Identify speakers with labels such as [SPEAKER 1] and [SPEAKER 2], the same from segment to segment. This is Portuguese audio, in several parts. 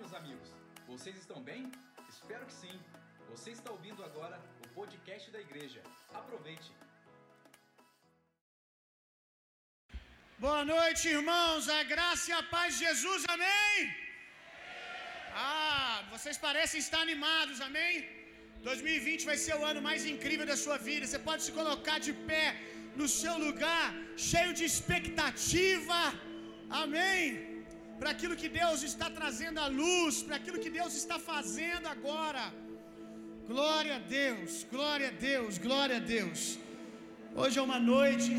[SPEAKER 1] Meus amigos. Vocês estão bem? Espero que sim. Você está ouvindo agora o podcast da igreja. Aproveite.
[SPEAKER 2] Boa noite, irmãos. A graça e a paz de Jesus. Amém. Ah, vocês parecem estar animados. Amém. 2020 vai ser o ano mais incrível da sua vida. Você pode se colocar de pé no seu lugar, cheio de expectativa. Amém para aquilo que Deus está trazendo à luz, para aquilo que Deus está fazendo agora. Glória a Deus, glória a Deus, glória a Deus. Hoje é uma noite,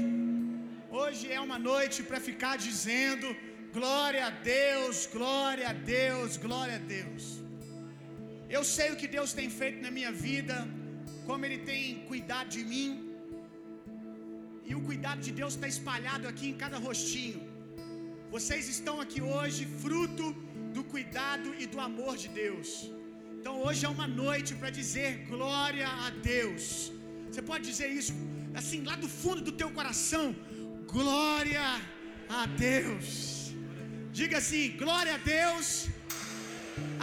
[SPEAKER 2] hoje é uma noite para ficar dizendo glória a Deus, glória a Deus, glória a Deus. Eu sei o que Deus tem feito na minha vida, como Ele tem cuidado de mim, e o cuidado de Deus está espalhado aqui em cada rostinho. Vocês estão aqui hoje fruto do cuidado e do amor de Deus. Então hoje é uma noite para dizer glória a Deus. Você pode dizer isso assim lá do fundo do teu coração. Glória a Deus. Diga assim: glória a Deus.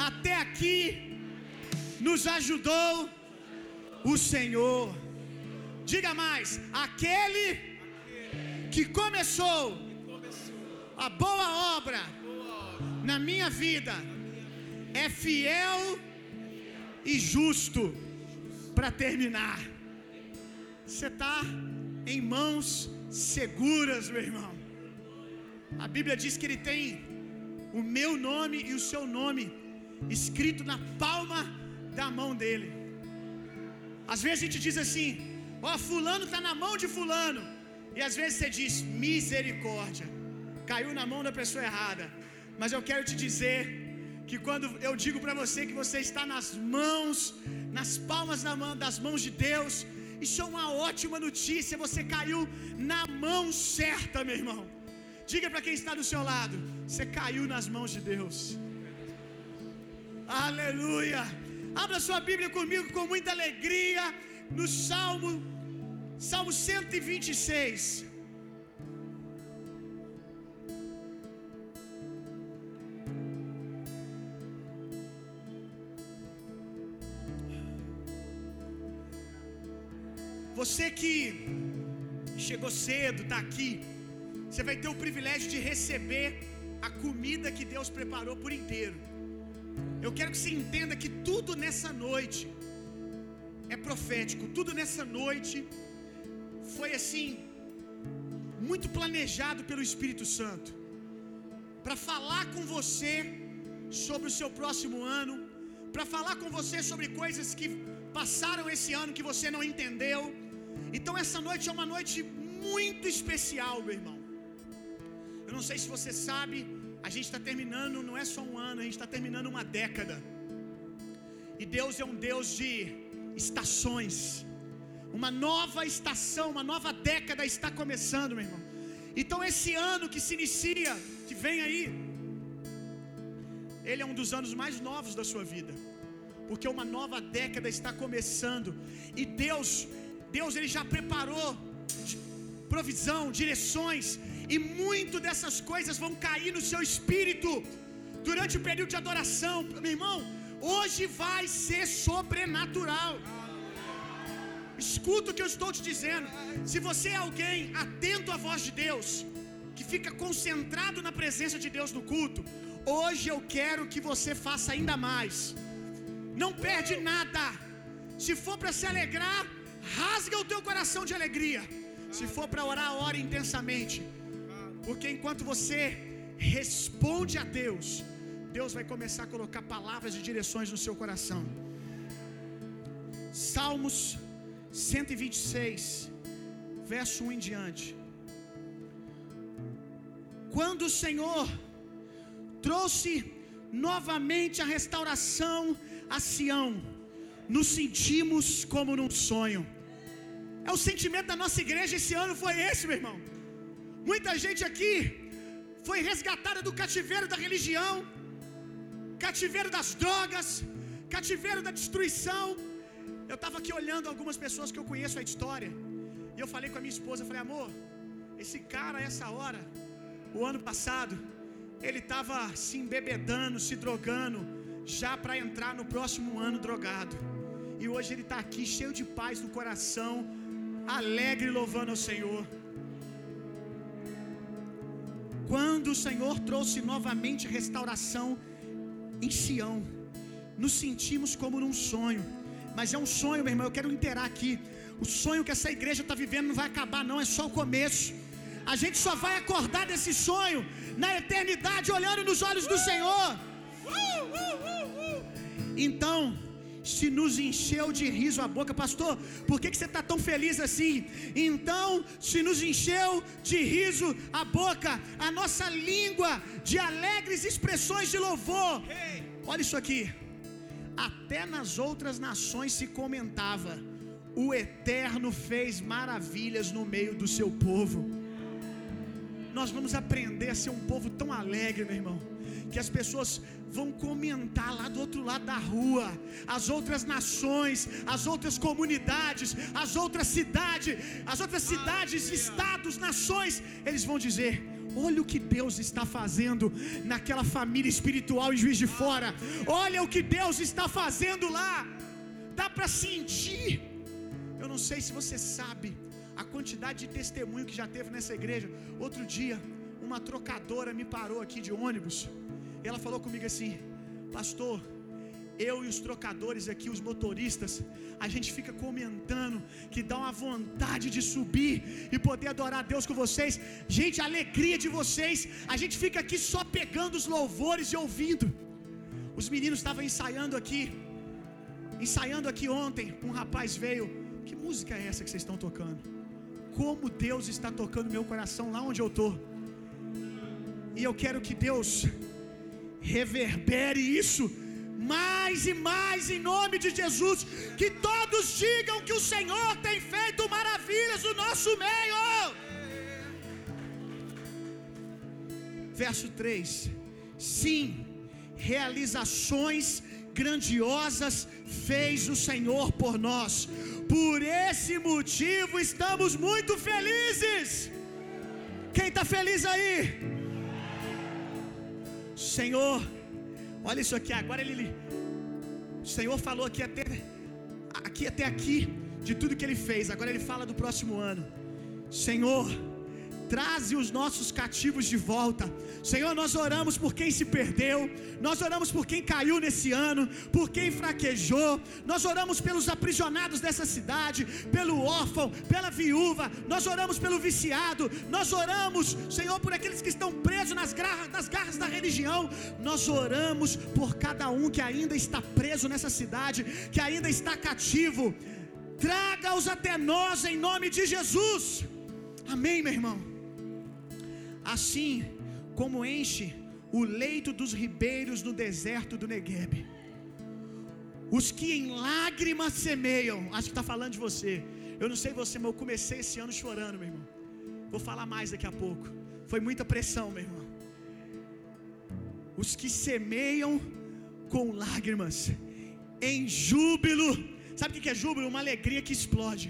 [SPEAKER 2] Até aqui nos ajudou o Senhor. Diga mais: aquele que começou a boa obra na minha vida é fiel e justo para terminar. Você está em mãos seguras, meu irmão. A Bíblia diz que Ele tem o meu nome e o seu nome escrito na palma da mão dele. Às vezes a gente diz assim: Ó, oh, Fulano está na mão de Fulano. E às vezes você diz: Misericórdia caiu na mão da pessoa errada. Mas eu quero te dizer que quando eu digo para você que você está nas mãos, nas palmas das mãos de Deus, isso é uma ótima notícia. Você caiu na mão certa, meu irmão. Diga para quem está do seu lado: você caiu nas mãos de Deus. Aleluia. Abra sua Bíblia comigo com muita alegria no Salmo, Salmo 126. Você que chegou cedo, está aqui, você vai ter o privilégio de receber a comida que Deus preparou por inteiro. Eu quero que você entenda que tudo nessa noite é profético, tudo nessa noite foi assim, muito planejado pelo Espírito Santo, para falar com você sobre o seu próximo ano, para falar com você sobre coisas que passaram esse ano que você não entendeu. Então essa noite é uma noite muito especial, meu irmão. Eu não sei se você sabe, a gente está terminando, não é só um ano, a gente está terminando uma década. E Deus é um Deus de estações. Uma nova estação, uma nova década está começando, meu irmão. Então esse ano que se inicia, que vem aí, ele é um dos anos mais novos da sua vida. Porque uma nova década está começando e Deus, Deus ele já preparou provisão, direções e muito dessas coisas vão cair no seu espírito durante o período de adoração. Meu irmão, hoje vai ser sobrenatural. Escuta o que eu estou te dizendo. Se você é alguém atento à voz de Deus, que fica concentrado na presença de Deus no culto, hoje eu quero que você faça ainda mais. Não perde nada. Se for para se alegrar, rasga o teu coração de alegria. Se for para orar, ore intensamente. Porque enquanto você responde a Deus, Deus vai começar a colocar palavras e direções no seu coração. Salmos 126, verso 1 em diante. Quando o Senhor trouxe novamente a restauração a Sião, nos sentimos como num sonho. É o sentimento da nossa igreja esse ano foi esse, meu irmão. Muita gente aqui foi resgatada do cativeiro da religião, cativeiro das drogas, cativeiro da destruição. Eu estava aqui olhando algumas pessoas que eu conheço a história, e eu falei com a minha esposa, falei, amor, esse cara essa hora, o ano passado, ele estava se embebedando, se drogando, já para entrar no próximo ano drogado. E hoje ele está aqui cheio de paz no coração, alegre louvando ao Senhor. Quando o Senhor trouxe novamente restauração em Sião, nos sentimos como num sonho. Mas é um sonho, meu irmão, eu quero inteirar aqui. O sonho que essa igreja está vivendo não vai acabar, não, é só o começo. A gente só vai acordar desse sonho na eternidade, olhando nos olhos do Senhor. Então, se nos encheu de riso a boca, pastor, por que, que você está tão feliz assim? Então, se nos encheu de riso a boca, a nossa língua de alegres expressões de louvor. Olha isso aqui. Até nas outras nações se comentava: o Eterno fez maravilhas no meio do seu povo. Nós vamos aprender a ser um povo tão alegre, meu irmão, que as pessoas vão comentar lá do outro lado da rua, as outras nações, as outras comunidades, as outras cidades, as outras cidades, estados, nações, eles vão dizer: Olha o que Deus está fazendo naquela família espiritual em Juiz de Fora. Olha o que Deus está fazendo lá. Dá para sentir. Eu não sei se você sabe a quantidade de testemunho que já teve nessa igreja. Outro dia, uma trocadora me parou aqui de ônibus. E ela falou comigo assim: Pastor, eu e os trocadores aqui, os motoristas, a gente fica comentando que dá uma vontade de subir e poder adorar Deus com vocês. Gente, a alegria de vocês, a gente fica aqui só pegando os louvores e ouvindo. Os meninos estavam ensaiando aqui, ensaiando aqui ontem. Um rapaz veio. Que música é essa que vocês estão tocando? Como Deus está tocando meu coração lá onde eu estou. E eu quero que Deus reverbere isso mais e mais em nome de Jesus. Que todos digam que o Senhor tem feito maravilhas no nosso meio. Verso 3: Sim, realizações grandiosas fez o Senhor por nós. Por esse motivo estamos muito felizes. Quem está feliz aí? Senhor, olha isso aqui. Agora ele, o Senhor falou aqui até aqui até aqui de tudo que ele fez. Agora ele fala do próximo ano. Senhor, traze os nossos cativos de volta. Senhor, nós oramos por quem se perdeu, nós oramos por quem caiu nesse ano, por quem fraquejou, nós oramos pelos aprisionados dessa cidade, pelo órfão, pela viúva, nós oramos pelo viciado, nós oramos, Senhor, por aqueles que estão presos nas garras, nas garras da religião, nós oramos por cada um que ainda está preso nessa cidade, que ainda está cativo. Traga-os até nós em nome de Jesus. Amém, meu irmão. Assim como enche o leito dos ribeiros no deserto do Negueb. Os que em lágrimas semeiam, acho que está falando de você. Eu não sei você, mas eu comecei esse ano chorando, meu irmão. Vou falar mais daqui a pouco. Foi muita pressão, meu irmão. Os que semeiam com lágrimas, em júbilo. Sabe o que é júbilo? Uma alegria que explode,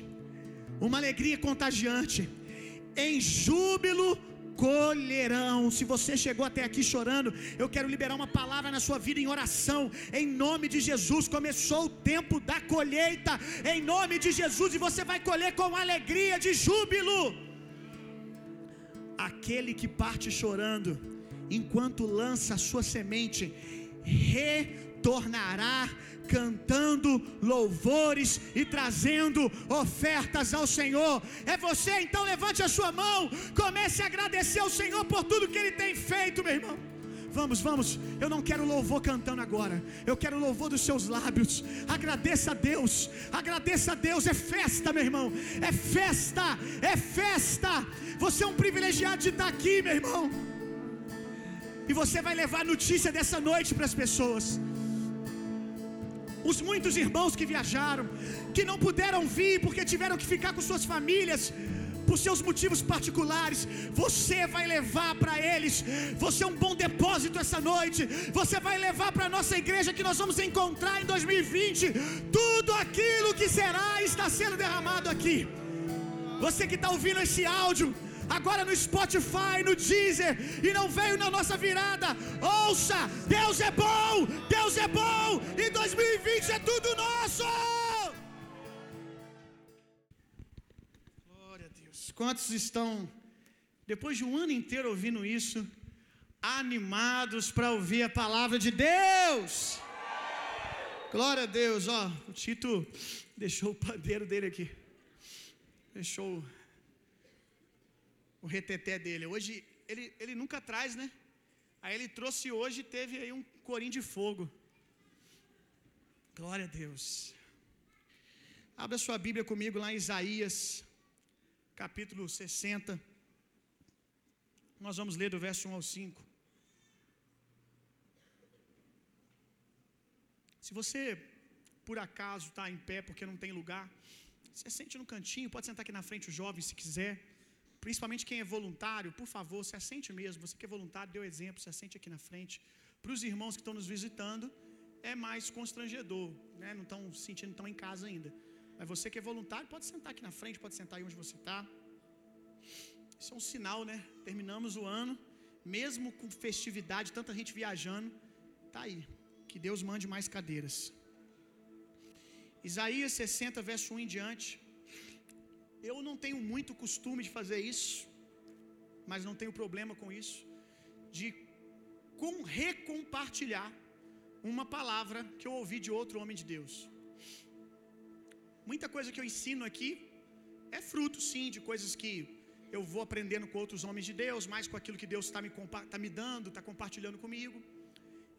[SPEAKER 2] uma alegria contagiante. Em júbilo colherão. Se você chegou até aqui chorando, eu quero liberar uma palavra na sua vida em oração. Em nome de Jesus, começou o tempo da colheita. Em nome de Jesus, e você vai colher com alegria de júbilo. Aquele que parte chorando, enquanto lança a sua semente, retornará cantando louvores e trazendo ofertas ao Senhor. É você, então levante a sua mão, comece a agradecer ao Senhor por tudo que Ele tem feito, meu irmão. Vamos, vamos. Eu não quero louvor cantando agora. Eu quero louvor dos seus lábios. Agradeça a Deus. Agradeça a Deus. É festa, meu irmão. É festa. É festa. Você é um privilegiado de estar aqui, meu irmão. E você vai levar notícia dessa noite para as pessoas os muitos irmãos que viajaram, que não puderam vir porque tiveram que ficar com suas famílias por seus motivos particulares, você vai levar para eles. Você é um bom depósito essa noite. Você vai levar para a nossa igreja que nós vamos encontrar em 2020 tudo aquilo que será está sendo derramado aqui. Você que está ouvindo esse áudio, agora no Spotify, no Deezer, e não veio na nossa virada. Ouça, Deus é bom, Deus é bom, e 2020 é tudo nosso. Glória a Deus. Quantos estão, depois de um ano inteiro ouvindo isso, animados para ouvir a palavra de Deus? Glória a Deus, ó. O Tito deixou o pandeiro dele aqui. Deixou o reteté dele. Hoje, ele, ele nunca traz, né? Aí ele trouxe hoje teve aí um corim de fogo. Glória a Deus. Abra sua Bíblia comigo lá em Isaías, capítulo 60. Nós vamos ler do verso 1 ao 5. Se você, por acaso, está em pé porque não tem lugar, você sente no cantinho, pode sentar aqui na frente o jovem se quiser. Principalmente quem é voluntário, por favor, se assente mesmo. Você que é voluntário, deu exemplo, se assente aqui na frente. Para os irmãos que estão nos visitando, é mais constrangedor, né? não estão se sentindo tão em casa ainda. Mas você que é voluntário, pode sentar aqui na frente, pode sentar aí onde você está. Isso é um sinal, né? Terminamos o ano, mesmo com festividade, tanta gente viajando, tá aí. Que Deus mande mais cadeiras. Isaías 60, verso 1 em diante. Eu não tenho muito costume de fazer isso, mas não tenho problema com isso, de com recompartilhar uma palavra que eu ouvi de outro homem de Deus. Muita coisa que eu ensino aqui é fruto, sim, de coisas que eu vou aprendendo com outros homens de Deus, mais com aquilo que Deus está me, tá me dando, está compartilhando comigo.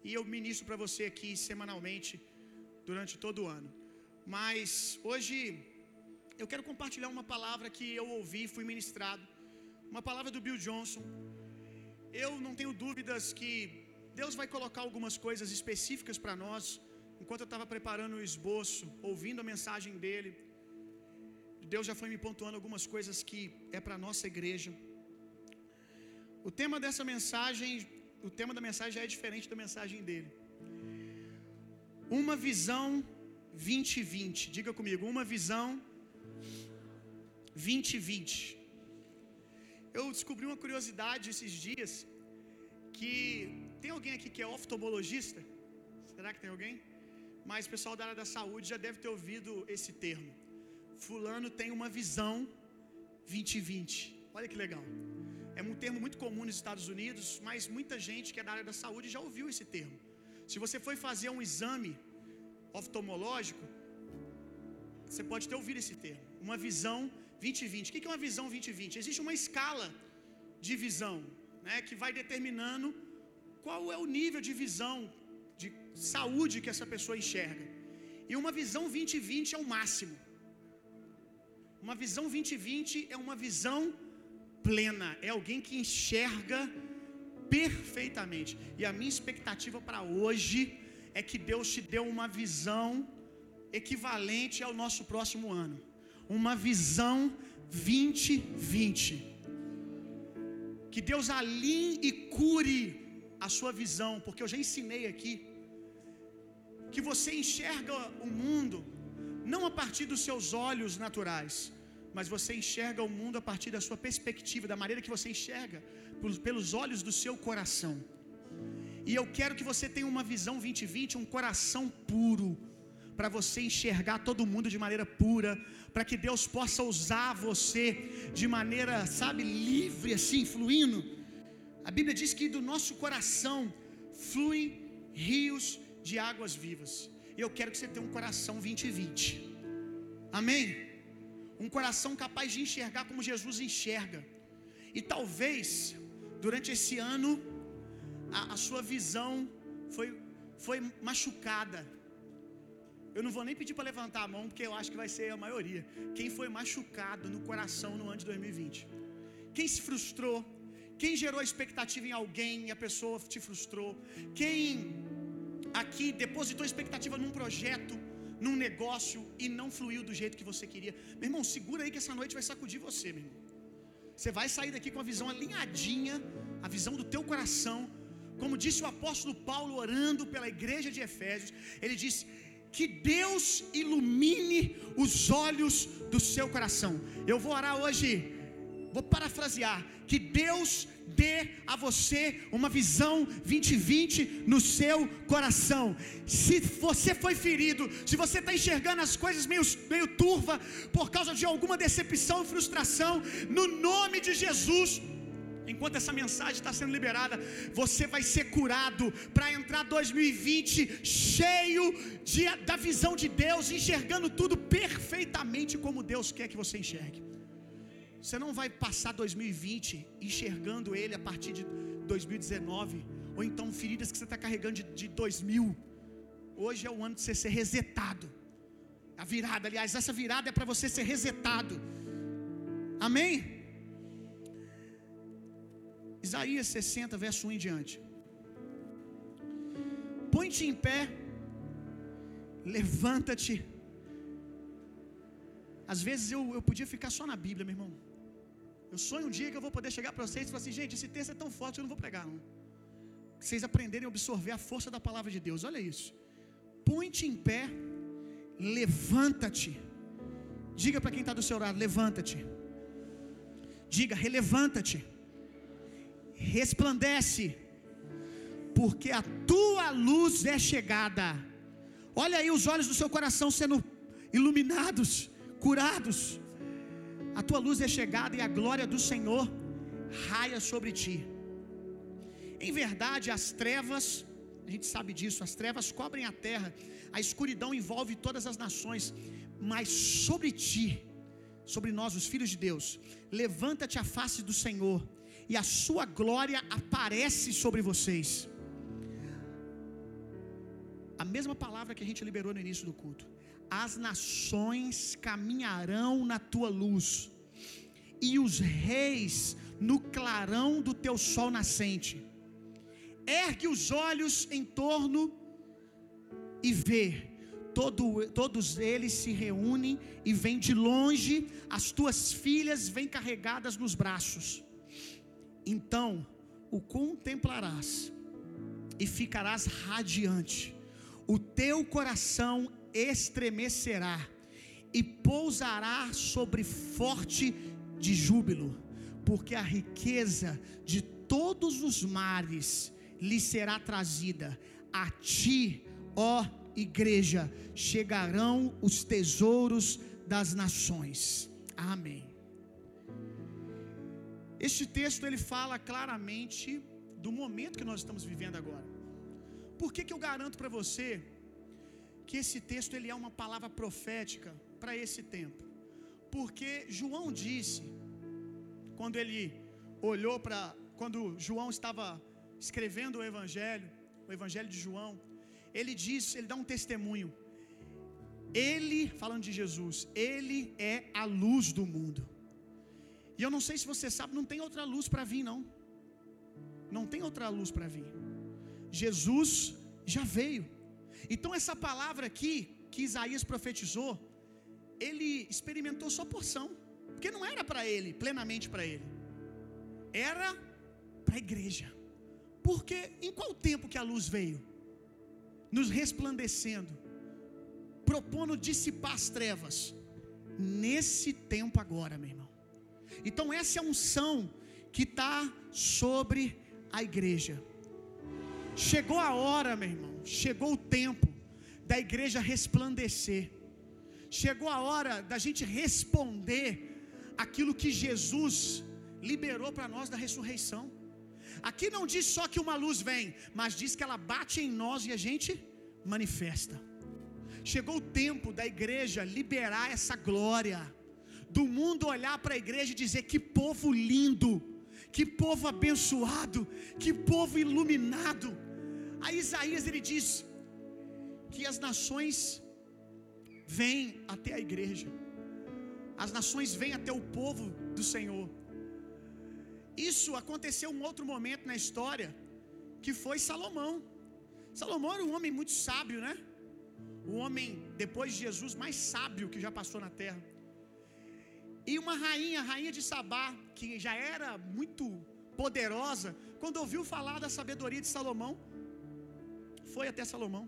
[SPEAKER 2] E eu ministro para você aqui semanalmente durante todo o ano. Mas hoje eu quero compartilhar uma palavra que eu ouvi, fui ministrado. Uma palavra do Bill Johnson. Eu não tenho dúvidas que Deus vai colocar algumas coisas específicas para nós. Enquanto eu estava preparando o esboço, ouvindo a mensagem dele, Deus já foi me pontuando algumas coisas que é para nossa igreja. O tema dessa mensagem, o tema da mensagem já é diferente da mensagem dele. Uma visão 2020. Diga comigo, uma visão 2020. Eu descobri uma curiosidade esses dias que tem alguém aqui que é oftalmologista? Será que tem alguém? Mas o pessoal da área da saúde já deve ter ouvido esse termo. Fulano tem uma visão 2020. Olha que legal. É um termo muito comum nos Estados Unidos, mas muita gente que é da área da saúde já ouviu esse termo. Se você foi fazer um exame oftalmológico, você pode ter ouvido esse termo. Uma visão 2020. O que é uma visão 2020? Existe uma escala de visão, né, que vai determinando qual é o nível de visão, de saúde que essa pessoa enxerga. E uma visão 2020 é o máximo. Uma visão 2020 é uma visão plena, é alguém que enxerga perfeitamente. E a minha expectativa para hoje é que Deus te deu uma visão equivalente ao nosso próximo ano. Uma visão 2020. Que Deus alinhe e cure a sua visão, porque eu já ensinei aqui que você enxerga o mundo não a partir dos seus olhos naturais, mas você enxerga o mundo a partir da sua perspectiva, da maneira que você enxerga, pelos olhos do seu coração. E eu quero que você tenha uma visão 2020, um coração puro, para você enxergar todo mundo de maneira pura, para que Deus possa usar você de maneira, sabe, livre, assim, fluindo. A Bíblia diz que do nosso coração fluem rios de águas vivas. Eu quero que você tenha um coração 2020. Amém? Um coração capaz de enxergar como Jesus enxerga. E talvez, durante esse ano, a, a sua visão foi, foi machucada. Eu não vou nem pedir para levantar a mão, porque eu acho que vai ser a maioria. Quem foi machucado no coração no ano de 2020? Quem se frustrou? Quem gerou expectativa em alguém e a pessoa te frustrou? Quem aqui depositou expectativa num projeto, num negócio e não fluiu do jeito que você queria? Meu irmão, segura aí que essa noite vai sacudir você, meu irmão. Você vai sair daqui com a visão alinhadinha, a visão do teu coração. Como disse o apóstolo Paulo orando pela igreja de Efésios, ele disse: que Deus ilumine os olhos do seu coração. Eu vou orar hoje Vou parafrasear: que Deus dê a você uma visão 2020 no seu coração. Se você foi ferido, se você está enxergando as coisas meio, meio turva por causa de alguma decepção e frustração, no nome de Jesus, enquanto essa mensagem está sendo liberada, você vai ser curado para entrar 2020 cheio de, da visão de Deus, enxergando tudo perfeitamente como Deus quer que você enxergue. Você não vai passar 2020 enxergando ele a partir de 2019, ou então feridas que você está carregando de, de 2000. Hoje é o ano de você ser resetado. A virada, aliás, essa virada é para você ser resetado. Amém? Isaías 60, verso 1 em diante. Põe-te em pé, levanta-te. Às vezes eu, eu podia ficar só na Bíblia, meu irmão. Eu sonho um dia que eu vou poder chegar para vocês e falar assim: gente, esse texto é tão forte eu não vou pregar. Não. Vocês aprenderem a absorver a força da palavra de Deus. Olha isso. Põe-te em pé, levanta-te. Diga para quem está do seu lado: levanta-te. Diga, relevanta-te. Resplandece, porque a tua luz é chegada. Olha aí os olhos do seu coração sendo iluminados, curados. A tua luz é chegada e a glória do Senhor raia sobre ti. Em verdade, as trevas, a gente sabe disso, as trevas cobrem a terra, a escuridão envolve todas as nações, mas sobre ti, sobre nós, os filhos de Deus, levanta-te a face do Senhor, e a sua glória aparece sobre vocês. A mesma palavra que a gente liberou no início do culto as nações caminharão na tua luz, e os reis no clarão do teu sol nascente. Ergue os olhos em torno e vê, Todo, todos eles se reúnem e vêm de longe, as tuas filhas vêm carregadas nos braços. Então o contemplarás e ficarás radiante, o teu coração estremecerá e pousará sobre forte de júbilo, porque a riqueza de todos os mares lhe será trazida. A ti, ó igreja, chegarão os tesouros das nações. Amém. Este texto ele fala claramente do momento que nós estamos vivendo agora. Por que, que eu garanto para você que esse texto ele é uma palavra profética para esse tempo? Porque João disse, quando ele olhou para. Quando João estava escrevendo o Evangelho, o Evangelho de João, ele diz, ele dá um testemunho. Ele, falando de Jesus, ele é a luz do mundo. E eu não sei se você sabe, não tem outra luz para vir, não. Não tem outra luz para vir. Jesus já veio. Então, essa palavra aqui, que Isaías profetizou, ele experimentou só porção, porque não era para ele, plenamente para ele, era para a igreja. Porque em qual tempo que a luz veio? Nos resplandecendo, propondo dissipar as trevas. Nesse tempo agora, meu irmão. Então, essa é a unção que está sobre a igreja. Chegou a hora, meu irmão, chegou o tempo da igreja resplandecer. Chegou a hora da gente responder aquilo que Jesus liberou para nós da ressurreição. Aqui não diz só que uma luz vem, mas diz que ela bate em nós e a gente manifesta. Chegou o tempo da igreja liberar essa glória, do mundo olhar para a igreja e dizer: que povo lindo, que povo abençoado, que povo iluminado. Aí Isaías ele diz que as nações vêm até a igreja, as nações vêm até o povo do Senhor. Isso aconteceu um outro momento na história, que foi Salomão. Salomão era um homem muito sábio, né? O homem, depois de Jesus, mais sábio que já passou na terra. E uma rainha, a rainha de Sabá, que já era muito poderosa, quando ouviu falar da sabedoria de Salomão, foi até Salomão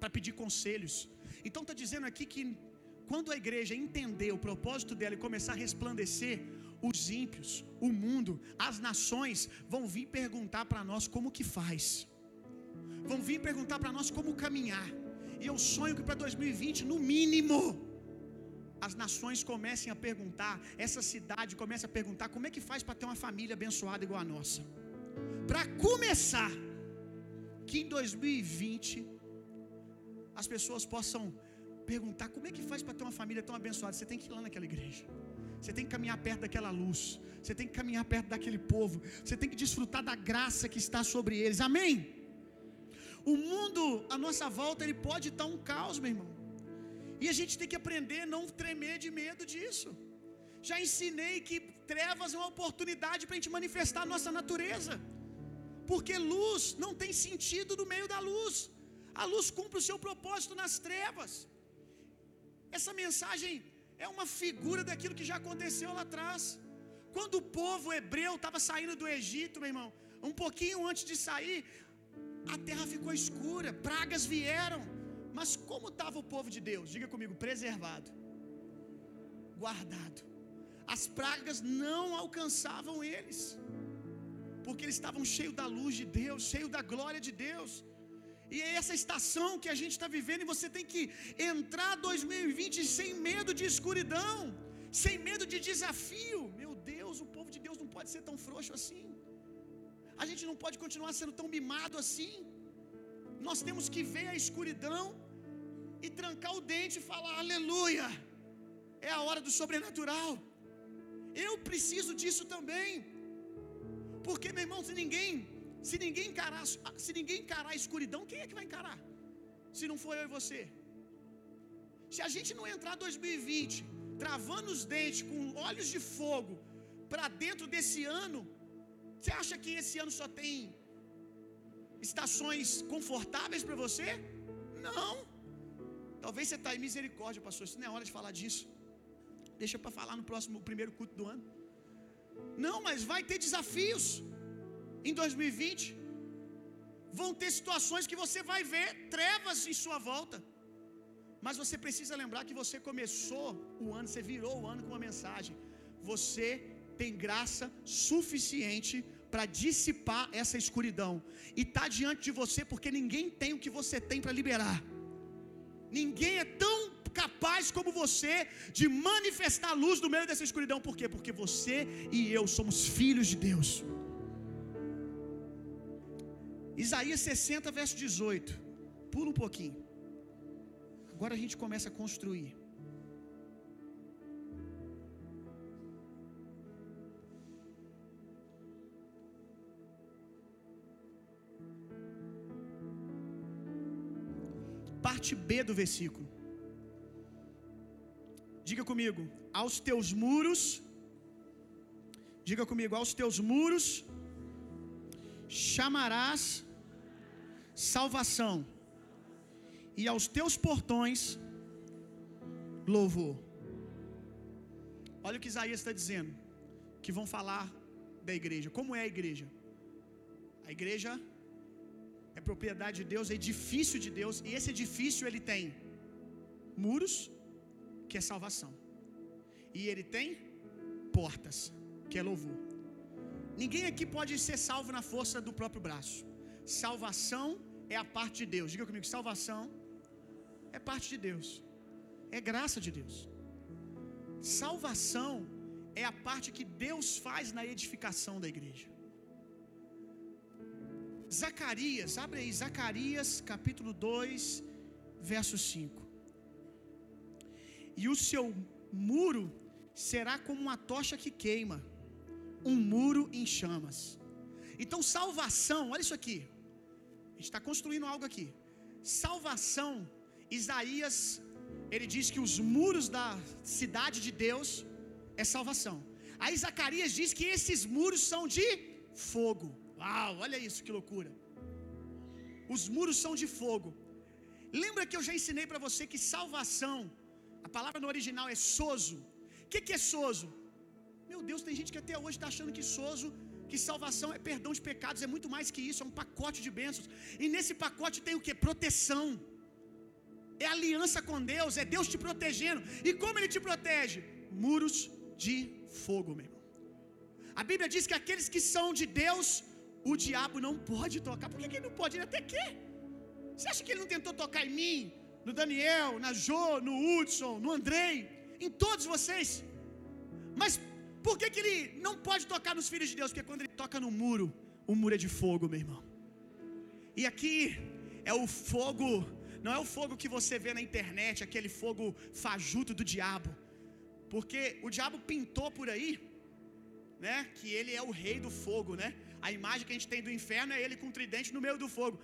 [SPEAKER 2] para pedir conselhos. Então está dizendo aqui que quando a igreja entender o propósito dela e começar a resplandecer, os ímpios, o mundo, as nações vão vir perguntar para nós como que faz. Vão vir perguntar para nós como caminhar. E eu sonho que para 2020, no mínimo, as nações comecem a perguntar, essa cidade comece a perguntar como é que faz para ter uma família abençoada igual a nossa. Para começar, que em 2020 as pessoas possam perguntar como é que faz para ter uma família tão abençoada. Você tem que ir lá naquela igreja. Você tem que caminhar perto daquela luz. Você tem que caminhar perto daquele povo. Você tem que desfrutar da graça que está sobre eles. Amém? O mundo à nossa volta ele pode estar um caos, meu irmão. E a gente tem que aprender a não tremer de medo disso. Já ensinei que trevas é uma oportunidade para a gente manifestar a nossa natureza. Porque luz não tem sentido no meio da luz. A luz cumpre o seu propósito nas trevas. Essa mensagem é uma figura daquilo que já aconteceu lá atrás. Quando o povo hebreu estava saindo do Egito, meu irmão, um pouquinho antes de sair, a terra ficou escura, pragas vieram. Mas como estava o povo de Deus? Diga comigo, preservado, guardado. As pragas não alcançavam eles, porque eles estavam cheios da luz de Deus, cheios da glória de Deus. E é essa estação que a gente está vivendo, e você tem que entrar 2020 sem medo de escuridão, sem medo de desafio. Meu Deus, o povo de Deus não pode ser tão frouxo assim. A gente não pode continuar sendo tão mimado assim. Nós temos que ver a escuridão e trancar o dente e falar: Aleluia! É a hora do sobrenatural. Eu preciso disso também. Porque, meu irmão, se ninguém se ninguém encarar, se ninguém encarar a escuridão, quem é que vai encarar? Se não for eu e você. Se a gente não entrar 2020 travando os dentes com olhos de fogo para dentro desse ano, você acha que esse ano só tem estações confortáveis para você? Não. Talvez você está em misericórdia, pastor. Isso não é hora de falar disso. Deixa para falar no próximo primeiro culto do ano. Não, mas vai ter desafios em 2020. Vão ter situações que você vai ver trevas em sua volta. Mas você precisa lembrar que você começou o ano, você virou o ano com uma mensagem. Você tem graça suficiente para dissipar essa escuridão. E está diante de você porque ninguém tem o que você tem para liberar. Ninguém é tão capaz como você de manifestar a luz no meio dessa escuridão. Por quê? Porque você e eu somos filhos de Deus. Isaías 60, verso 18. Pula um pouquinho. Agora a gente começa a construir. Parte B do versículo. Diga comigo, aos teus muros. Diga comigo, aos teus muros chamarás salvação, e aos teus portões louvor. Olha o que Isaías está dizendo, que vão falar da igreja. Como é a igreja? A igreja é propriedade de Deus, é edifício de Deus, e esse edifício ele tem muros, que é salvação, e ele tem portas, que é louvor. Ninguém aqui pode ser salvo na força do próprio braço. Salvação é a parte de Deus. Diga comigo, salvação é parte de Deus. É graça de Deus. Salvação é a parte que Deus faz na edificação da igreja. Zacarias, abre aí, Zacarias capítulo 2, verso 5. E o seu muro será como uma tocha que queima, um muro em chamas. Então, salvação, olha isso aqui. A gente está construindo algo aqui. Salvação, Isaías, ele diz que os muros da cidade de Deus é salvação. Aí Zacarias diz que esses muros são de fogo. Uau, olha isso, que loucura. Os muros são de fogo. Lembra que eu já ensinei para você que salvação, a palavra no original é sozo. O que, que é sozo? Meu Deus, tem gente que até hoje está achando que sozo que salvação é perdão de pecados, é muito mais que isso, é um pacote de bênçãos. E nesse pacote tem o que? Proteção. É aliança com Deus, é Deus te protegendo. E como Ele te protege? Muros de fogo, meu irmão. A Bíblia diz que aqueles que são de Deus, o diabo não pode tocar. Por que, que ele não pode? Ele até quer. Você acha que ele não tentou tocar em mim, no Daniel, na Jo, no Hudson, no Andrei, em todos vocês? Mas por que, que ele não pode tocar nos filhos de Deus? Porque quando ele toca no muro, o muro é de fogo, meu irmão. E aqui é o fogo, não é o fogo que você vê na internet, aquele fogo fajuto do diabo. Porque o diabo pintou por aí, né, que ele é o rei do fogo, né? A imagem que a gente tem do inferno é ele com um tridente no meio do fogo.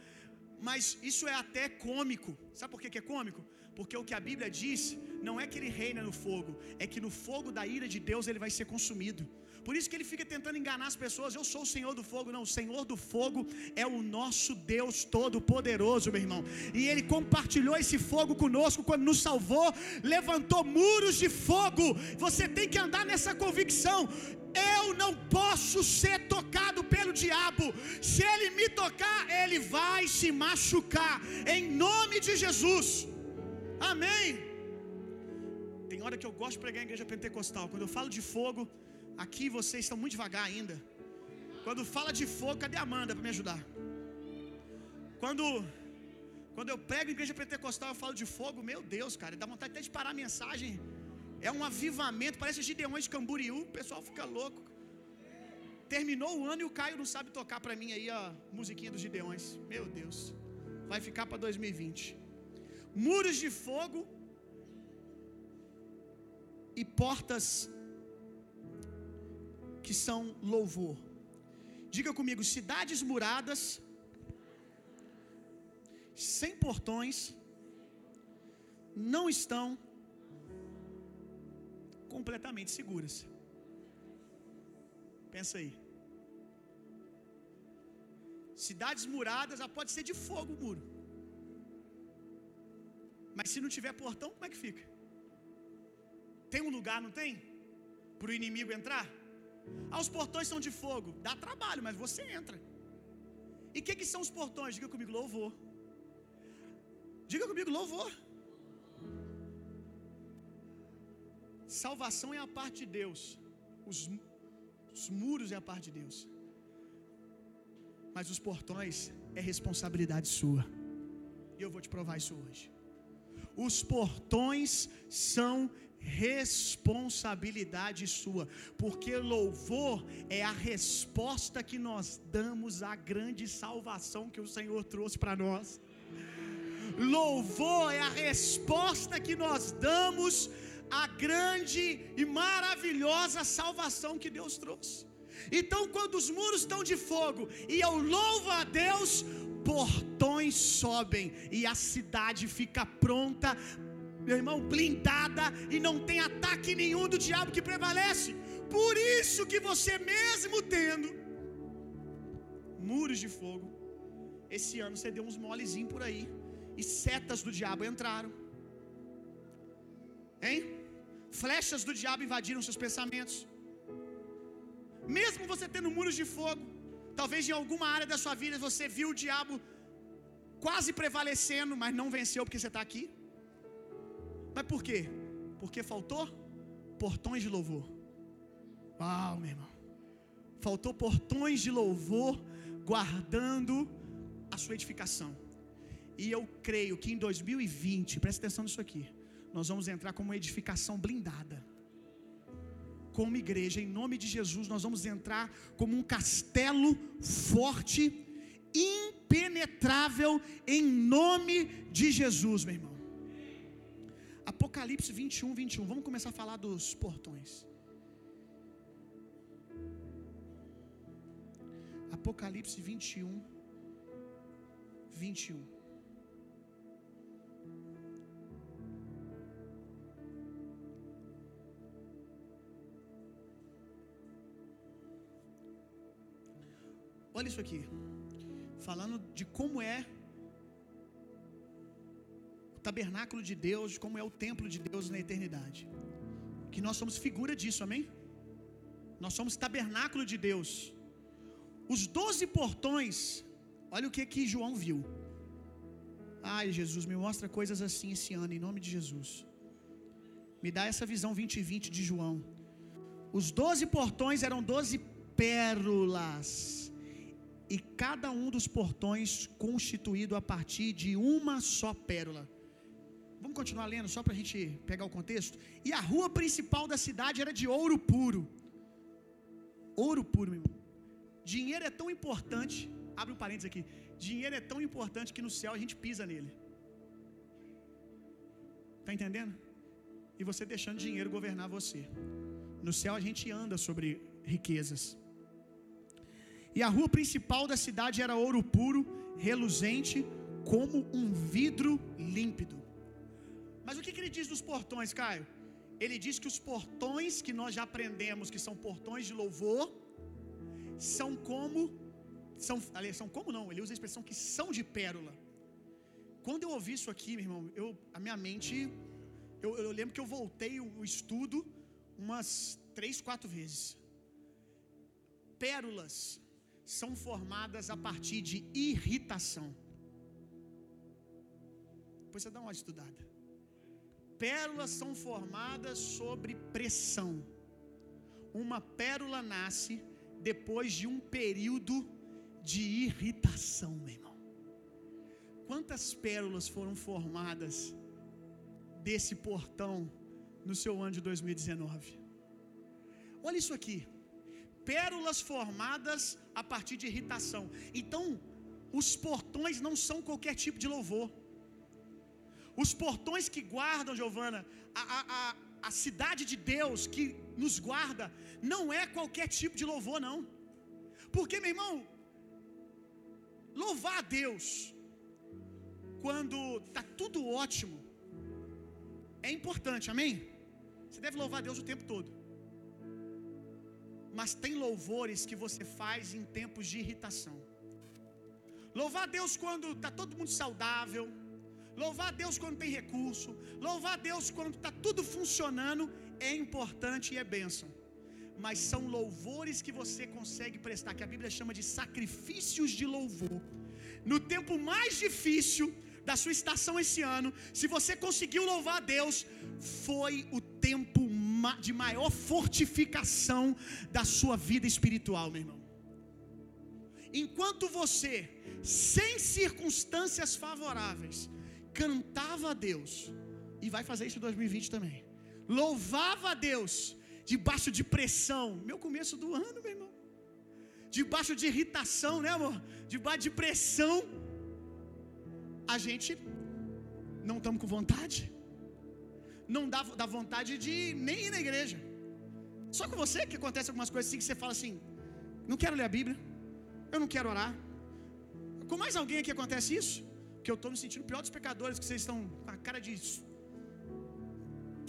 [SPEAKER 2] Mas isso é até cômico. Sabe por que, que é cômico? Porque o que a Bíblia diz não é que ele reina no fogo, é que no fogo da ira de Deus ele vai ser consumido. Por isso que ele fica tentando enganar as pessoas. Eu sou o Senhor do fogo. Não, o Senhor do fogo é o nosso Deus todo-poderoso, meu irmão. E ele compartilhou esse fogo conosco quando nos salvou, levantou muros de fogo. Você tem que andar nessa convicção. Eu não posso ser tocado pelo diabo. Se ele me tocar, ele vai se machucar. Em nome de Jesus. Amém. Tem hora que eu gosto de pregar em igreja pentecostal. Quando eu falo de fogo, aqui vocês estão muito devagar ainda. Quando fala de fogo, cadê a Amanda para me ajudar? Quando quando eu prego em igreja pentecostal, eu falo de fogo, meu Deus, cara, dá vontade até de parar a mensagem. É um avivamento, parece Gideões de Camboriú, o pessoal fica louco. Terminou o ano e o Caio não sabe tocar para mim aí a musiquinha dos Gideões. Meu Deus. Vai ficar para 2020. Muros de fogo e portas que são louvor. Diga comigo, cidades muradas, sem portões, não estão completamente seguras. Pensa aí. Cidades muradas, ela pode ser de fogo o muro. Mas se não tiver portão, como é que fica? Tem um lugar, não tem? Para o inimigo entrar? Ah, os portões são de fogo. Dá trabalho, mas você entra. E o que, que são os portões? Diga comigo, louvor. Diga comigo, louvor. Salvação é a parte de Deus. Os, os muros é a parte de Deus. Mas os portões é responsabilidade sua. E eu vou te provar isso hoje. Os portões são responsabilidade sua, porque louvor é a resposta que nós damos à grande salvação que o Senhor trouxe para nós. Louvor é a resposta que nós damos à grande e maravilhosa salvação que Deus trouxe. Então, quando os muros estão de fogo e eu louvo a Deus, portões sobem e a cidade fica pronta, meu irmão, blindada e não tem ataque nenhum do diabo que prevalece. Por isso que você mesmo tendo muros de fogo, esse ano você deu uns molezinhos por aí e setas do diabo entraram. Hein? Flechas do diabo invadiram seus pensamentos. Mesmo você tendo muros de fogo, talvez em alguma área da sua vida você viu o diabo quase prevalecendo, mas não venceu porque você está aqui. Mas por quê? Porque faltou portões de louvor. Uau, meu irmão. Faltou portões de louvor guardando a sua edificação. E eu creio que em 2020, presta atenção nisso aqui, nós vamos entrar como uma edificação blindada. Como igreja, em nome de Jesus, nós vamos entrar como um castelo forte, impenetrável, em nome de Jesus, meu irmão. Apocalipse 21, 21. Vamos começar a falar dos portões. Apocalipse 21, 21. Olha isso aqui. Falando de como é tabernáculo de Deus, como é o templo de Deus na eternidade. Que nós somos figura disso, amém? Nós somos tabernáculo de Deus. Os doze portões, olha o que que João viu. Ai, Jesus, me mostra coisas assim esse ano, em nome de Jesus. Me dá essa visão 2020 de João. Os doze portões eram doze pérolas, e cada um dos portões constituído a partir de uma só pérola. Vamos continuar lendo só para a gente pegar o contexto? E a rua principal da cidade era de ouro puro. Ouro puro, meu irmão. Dinheiro é tão importante. Abre um parênteses aqui. Dinheiro é tão importante que no céu a gente pisa nele. Tá entendendo? E você deixando dinheiro governar você. No céu a gente anda sobre riquezas. E a rua principal da cidade era ouro puro, reluzente, como um vidro límpido. Mas o que, que ele diz dos portões, Caio? Ele diz que os portões que nós já aprendemos que são portões de louvor são como são, são como não? Ele usa a expressão que são de pérola. Quando eu ouvi isso aqui, meu irmão, eu, a minha mente, eu, eu lembro que eu voltei o estudo umas três, quatro vezes. Pérolas são formadas a partir de irritação. Depois você dá uma estudada. Pérolas são formadas sobre pressão. Uma pérola nasce depois de um período de irritação, meu irmão. Quantas pérolas foram formadas desse portão no seu ano de 2019? Olha isso aqui. Pérolas formadas a partir de irritação. Então, os portões não são qualquer tipo de louvor. Os portões que guardam, Giovana, a, a, a, a cidade de Deus que nos guarda, não é qualquer tipo de louvor, não. Porque, meu irmão, louvar a Deus quando está tudo ótimo é importante, amém? Você deve louvar a Deus o tempo todo. Mas tem louvores que você faz em tempos de irritação. Louvar a Deus quando está todo mundo saudável. Louvar a Deus quando tem recurso. Louvar a Deus quando está tudo funcionando é importante e é bênção. Mas são louvores que você consegue prestar, que a Bíblia chama de sacrifícios de louvor. No tempo mais difícil da sua estação esse ano, se você conseguiu louvar a Deus, foi o tempo de maior fortificação da sua vida espiritual, meu irmão. Enquanto você, sem circunstâncias favoráveis, cantava a Deus, e vai fazer isso em 2020 também, louvava a Deus, debaixo de pressão, meu começo do ano, meu irmão, debaixo de irritação, né, amor? Debaixo de pressão, a gente não estamos com vontade, não dá, dá vontade de nem ir na igreja. Só com você que acontece algumas coisas assim que você fala assim: não quero ler a Bíblia, eu não quero orar. Com mais alguém aqui acontece isso? Que eu estou me sentindo pior dos pecadores, que vocês estão com a cara de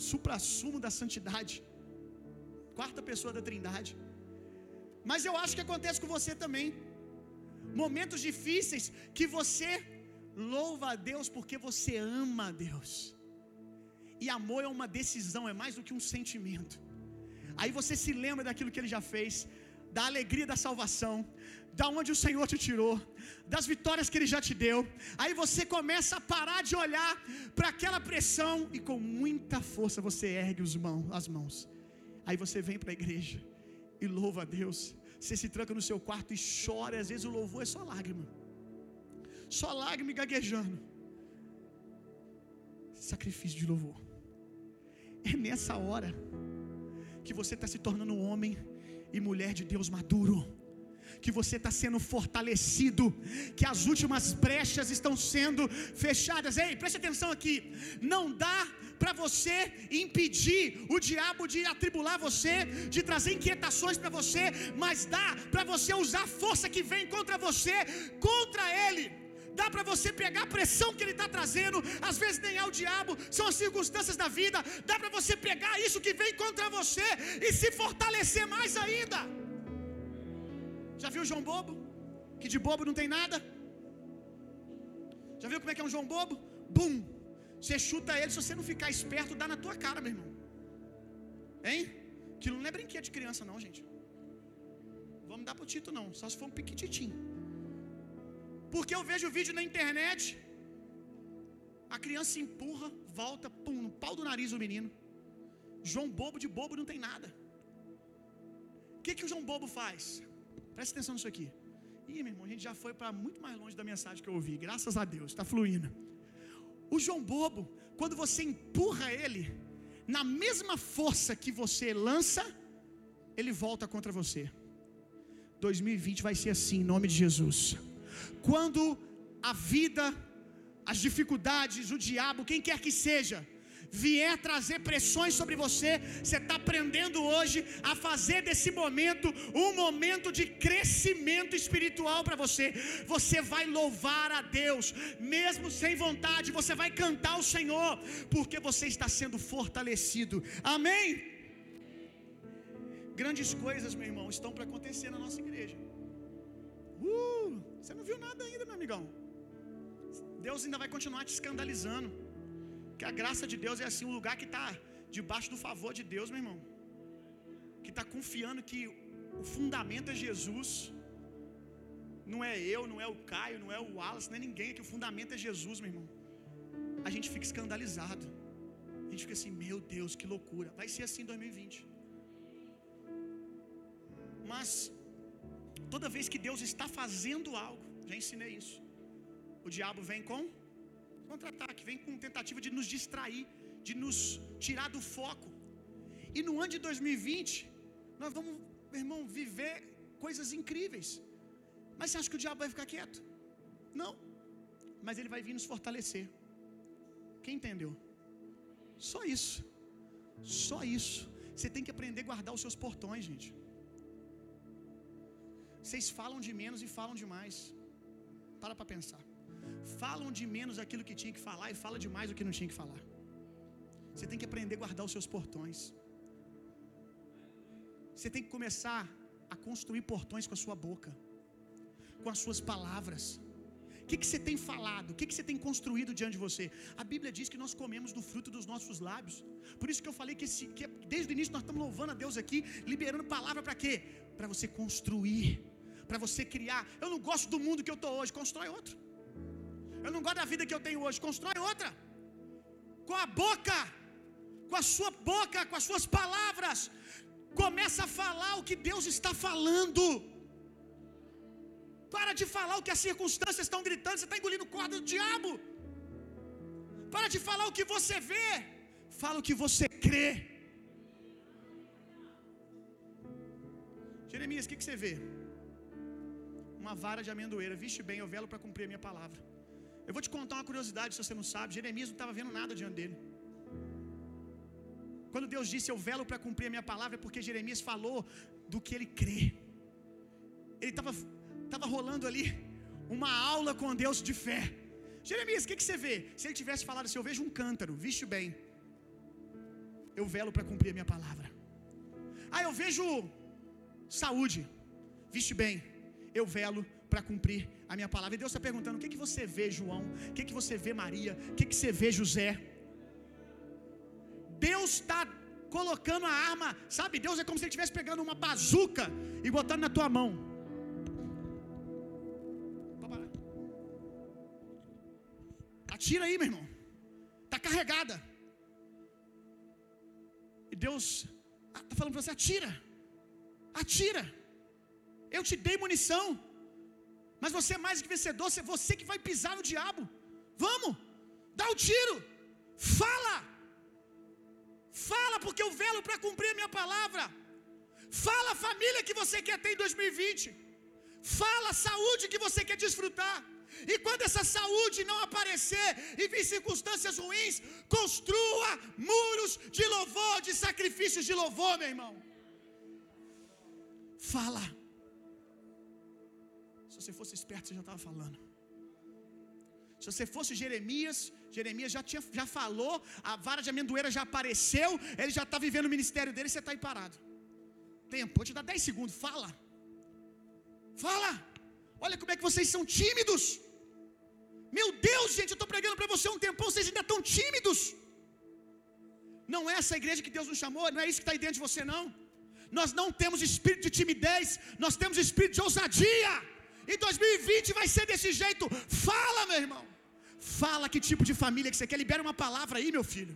[SPEAKER 2] supra-sumo da santidade, quarta pessoa da trindade. Mas eu acho que acontece com você também. Momentos difíceis que você louva a Deus porque você ama a Deus. E amor é uma decisão, é mais do que um sentimento. Aí você se lembra daquilo que ele já fez, da alegria da salvação, da onde o Senhor te tirou, das vitórias que ele já te deu. Aí você começa a parar de olhar para aquela pressão e com muita força você ergue os mãos, as mãos. Aí você vem para a igreja e louva a Deus. Você se tranca no seu quarto e chora, às vezes o louvor é só lágrima. Só lágrima e gaguejando. Sacrifício de louvor. É nessa hora que você está se tornando um homem e mulher de Deus maduro. Que você está sendo fortalecido, que as últimas brechas estão sendo fechadas. Ei, preste atenção aqui. Não dá para você impedir o diabo de atribular você, de trazer inquietações para você, mas dá para você usar a força que vem contra você, contra ele dá para você pegar a pressão que ele está trazendo, às vezes nem é o diabo, são as circunstâncias da vida, dá para você pegar isso que vem contra você e se fortalecer mais ainda. Já viu João Bobo? Que de bobo não tem nada? Já viu como é que é um João Bobo? Bum! Você chuta ele, se você não ficar esperto, dá na tua cara, meu irmão. Hein? Aquilo não é brinquedo de criança, não, gente. Vamos dar pro Tito, não. Só se for um piquititinho. Porque eu vejo vídeo na internet, a criança empurra, volta, pum, no pau do nariz o menino. João bobo de bobo não tem nada. que, que o João Bobo faz? Presta atenção nisso aqui. Ih, meu irmão, a gente já foi para muito mais longe da mensagem que eu ouvi, graças a Deus, está fluindo. O João Bobo, quando você empurra ele, na mesma força que você lança, ele volta contra você. 2020 vai ser assim, em nome de Jesus. Quando a vida, as dificuldades, o diabo, quem quer que seja, vier trazer pressões sobre você, você está aprendendo hoje a fazer desse momento um momento de crescimento espiritual para você. Você vai louvar a Deus, mesmo sem vontade, você vai cantar o Senhor, porque você está sendo fortalecido. Amém? Grandes coisas, meu irmão, estão para acontecer na nossa igreja. Uh, você não viu nada ainda, meu amigão. Deus ainda vai continuar te escandalizando. Que a graça de Deus é assim, um lugar que está debaixo do favor de Deus, meu irmão. Que está confiando que o fundamento é Jesus. Não é eu, não é o Caio, não é o Wallace, não é ninguém, que o fundamento é Jesus, meu irmão. A gente fica escandalizado. A gente fica assim, meu Deus, que loucura. Vai ser assim em 2020. Mas toda vez que Deus está fazendo algo, já ensinei isso. O diabo vem com contra-ataque, vem com tentativa de nos distrair, de nos tirar do foco. E no ano de 2020, nós vamos, meu irmão, viver coisas incríveis. Mas você acha que o diabo vai ficar quieto? Não. Mas ele vai vir nos fortalecer. Quem entendeu? Só isso. Só isso. Você tem que aprender a guardar os seus portões, gente. Vocês falam de menos e falam demais. Para para pensar. Falam de menos aquilo que tinha que falar e fala demais o que não tinha que falar. Você tem que aprender a guardar os seus portões. Você tem que começar a construir portões com a sua boca, com as suas palavras. O que, que você tem falado? O que, que você tem construído diante de você? A Bíblia diz que nós comemos do fruto dos nossos lábios. Por isso que eu falei que, esse, que desde o início nós estamos louvando a Deus aqui, liberando palavra para quê? Para você construir, para você criar. Eu não gosto do mundo que eu estou hoje, constrói outro. Eu não gosto da vida que eu tenho hoje, constrói outra. Com a boca, com a sua boca, com as suas palavras, começa a falar o que Deus está falando. Para de falar o que as circunstâncias estão gritando, você está engolindo corda do diabo. Para de falar o que você vê, fala o que você crê. Jeremias, o que, que você vê? Uma vara de amendoeira, viste bem, eu velo para cumprir a minha palavra. Eu vou te contar uma curiosidade, se você não sabe. Jeremias não estava vendo nada diante dele. Quando Deus disse eu velo para cumprir a minha palavra, é porque Jeremias falou do que ele crê. Ele estava tava rolando ali uma aula com Deus de fé. Jeremias, o que, que você vê? Se ele tivesse falado assim, eu vejo um cântaro, viste bem. Eu velo para cumprir a minha palavra. Ah, eu vejo saúde, viste bem. Eu velo para cumprir a minha palavra. E Deus está perguntando: o que, que você vê, João? O que, que você vê, Maria? O que, que você vê, José? Deus está colocando a arma, sabe? Deus é como se ele estivesse pegando uma bazuca e botando na tua mão. Atira aí, meu irmão. Está carregada. E Deus está falando para você: atira. Atira. Eu te dei munição. Mas você é mais que vencedor, é você que vai pisar no diabo. Vamos, dá o um tiro, fala, fala, porque eu velo para cumprir a minha palavra. Fala a família que você quer ter em 2020. Fala a saúde que você quer desfrutar. E quando essa saúde não aparecer e vir circunstâncias ruins, construa muros de louvor, de sacrifícios de louvor, meu irmão. Fala. Se você fosse esperto, você já estava falando. Se você fosse Jeremias, Jeremias já, tinha, já falou, a vara de amendoeira já apareceu, ele já está vivendo o ministério dele você está aí parado. Tempo, vou te dar 10 segundos, fala. Fala. Olha como é que vocês são tímidos. Meu Deus, gente, eu estou pregando para você um tempão, vocês ainda estão tímidos. Não é essa igreja que Deus nos chamou, não é isso que está aí dentro de você, não. Nós não temos espírito de timidez, nós temos espírito de ousadia. E 2020 vai ser desse jeito. Fala, meu irmão. Fala que tipo de família que você quer. Libera uma palavra aí, meu filho.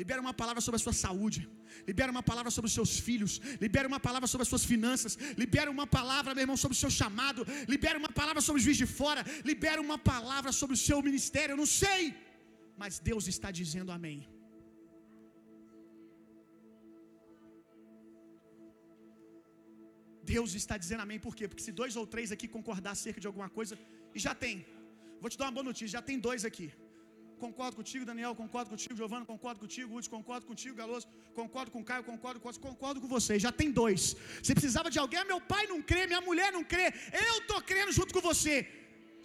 [SPEAKER 2] Libera uma palavra sobre a sua saúde. Libera uma palavra sobre os seus filhos. Libera uma palavra sobre as suas finanças. Libera uma palavra, meu irmão, sobre o seu chamado. Libera uma palavra sobre o juiz de fora. Libera uma palavra sobre o seu ministério. Eu não sei, mas Deus está dizendo amém. Deus está dizendo amém, por quê? Porque se dois ou três aqui concordar acerca de alguma coisa, e já tem, vou te dar uma boa notícia, já tem dois aqui. Concordo contigo, Daniel, concordo contigo, Giovana, concordo contigo, Hudson, concordo contigo, Galoso, concordo com Caio, concordo com concordo com vocês, já tem dois. Você precisava de alguém, meu pai não crê, minha mulher não crê, eu estou crendo junto com você.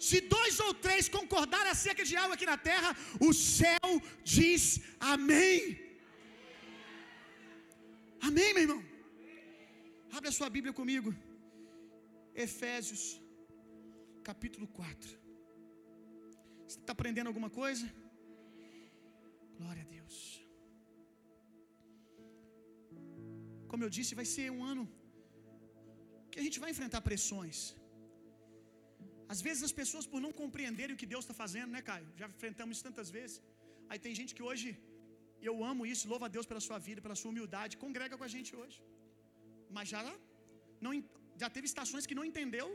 [SPEAKER 2] Se dois ou três concordarem acerca de algo aqui na terra, o céu diz amém. Amém, meu irmão. Sua Bíblia comigo. Efésios, capítulo 4. Você está aprendendo alguma coisa? Glória a Deus. Como eu disse, vai ser um ano que a gente vai enfrentar pressões. Às vezes as pessoas, por não compreenderem o que Deus está fazendo, né, Caio? Já enfrentamos isso tantas vezes. Aí tem gente que hoje, eu amo isso, louva a Deus pela sua vida, pela sua humildade, congrega com a gente hoje mas já não já teve estações que não entendeu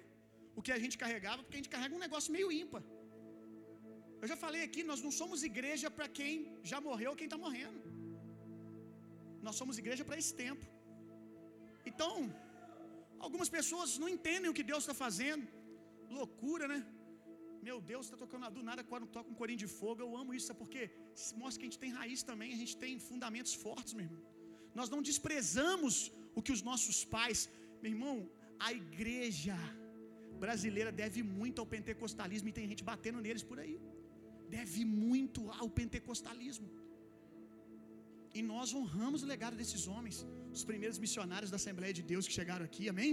[SPEAKER 2] o que a gente carregava, porque a gente carrega um negócio meio ímpar. Eu já falei aqui, nós não somos igreja para quem já morreu ou quem está morrendo. Nós somos igreja para esse tempo. Então, algumas pessoas não entendem o que Deus está fazendo. Loucura, né? Meu Deus, está tocando do nada quando toca um corinho de fogo. Eu amo isso, porque mostra que a gente tem raiz também, a gente tem fundamentos fortes, meu irmão. Nós não desprezamos o que os nossos pais, meu irmão, a igreja brasileira deve muito ao pentecostalismo e tem gente batendo neles por aí. Deve muito ao pentecostalismo. E nós honramos o legado desses homens, os primeiros missionários da Assembleia de Deus que chegaram aqui, amém?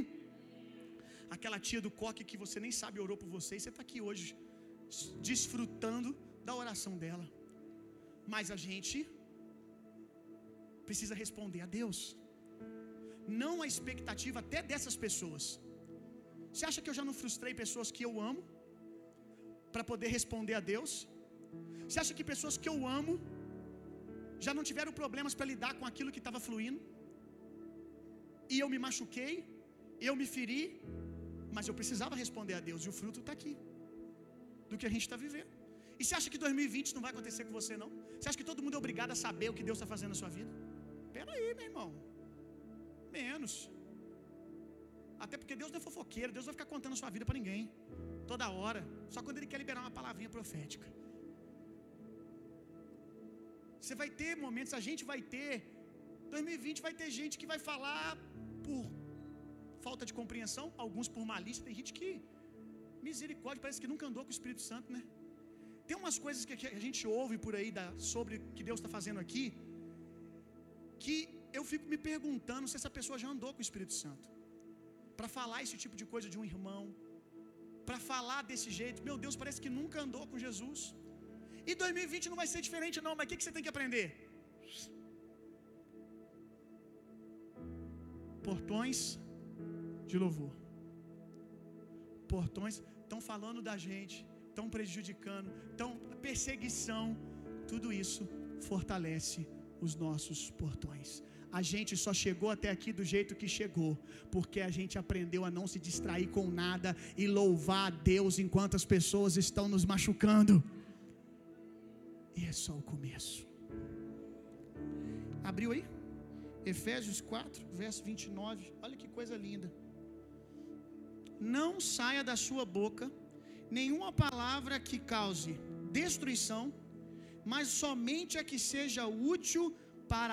[SPEAKER 2] Aquela tia do coque que você nem sabe orou por você, e você está aqui hoje desfrutando da oração dela. Mas a gente precisa responder a Deus não a expectativa até dessas pessoas. Você acha que eu já não frustrei pessoas que eu amo para poder responder a Deus? Você acha que pessoas que eu amo já não tiveram problemas para lidar com aquilo que estava fluindo? E eu me machuquei, eu me feri, mas eu precisava responder a Deus e o fruto está aqui do que a gente está vivendo. E você acha que 2020 não vai acontecer com você, não? Você acha que todo mundo é obrigado a saber o que Deus está fazendo na sua vida? Pera aí, meu irmão menos. Até porque Deus não é fofoqueiro, Deus vai ficar contando a sua vida para ninguém. Toda hora. Só quando Ele quer liberar uma palavrinha profética. Você vai ter momentos, a gente vai ter. 2020 vai ter gente que vai falar por falta de compreensão, alguns por malícia. Tem gente que, misericórdia, parece que nunca andou com o Espírito Santo, né? Tem umas coisas que a gente ouve por aí da, sobre o que Deus está fazendo aqui, que eu fico me perguntando se essa pessoa já andou com o Espírito Santo. Para falar esse tipo de coisa de um irmão, para falar desse jeito, meu Deus, parece que nunca andou com Jesus. E 2020 não vai ser diferente, não, mas o que, que você tem que aprender? Portões de louvor. Portões estão falando da gente, estão prejudicando, estão perseguição, tudo isso fortalece os nossos portões. A gente só chegou até aqui do jeito que chegou, porque a gente aprendeu a não se distrair com nada e louvar a Deus enquanto as pessoas estão nos machucando. E é só o começo. Abriu aí? Efésios 4, verso 29. Olha que coisa linda. Não saia da sua boca nenhuma palavra que cause destruição, mas somente a que seja útil para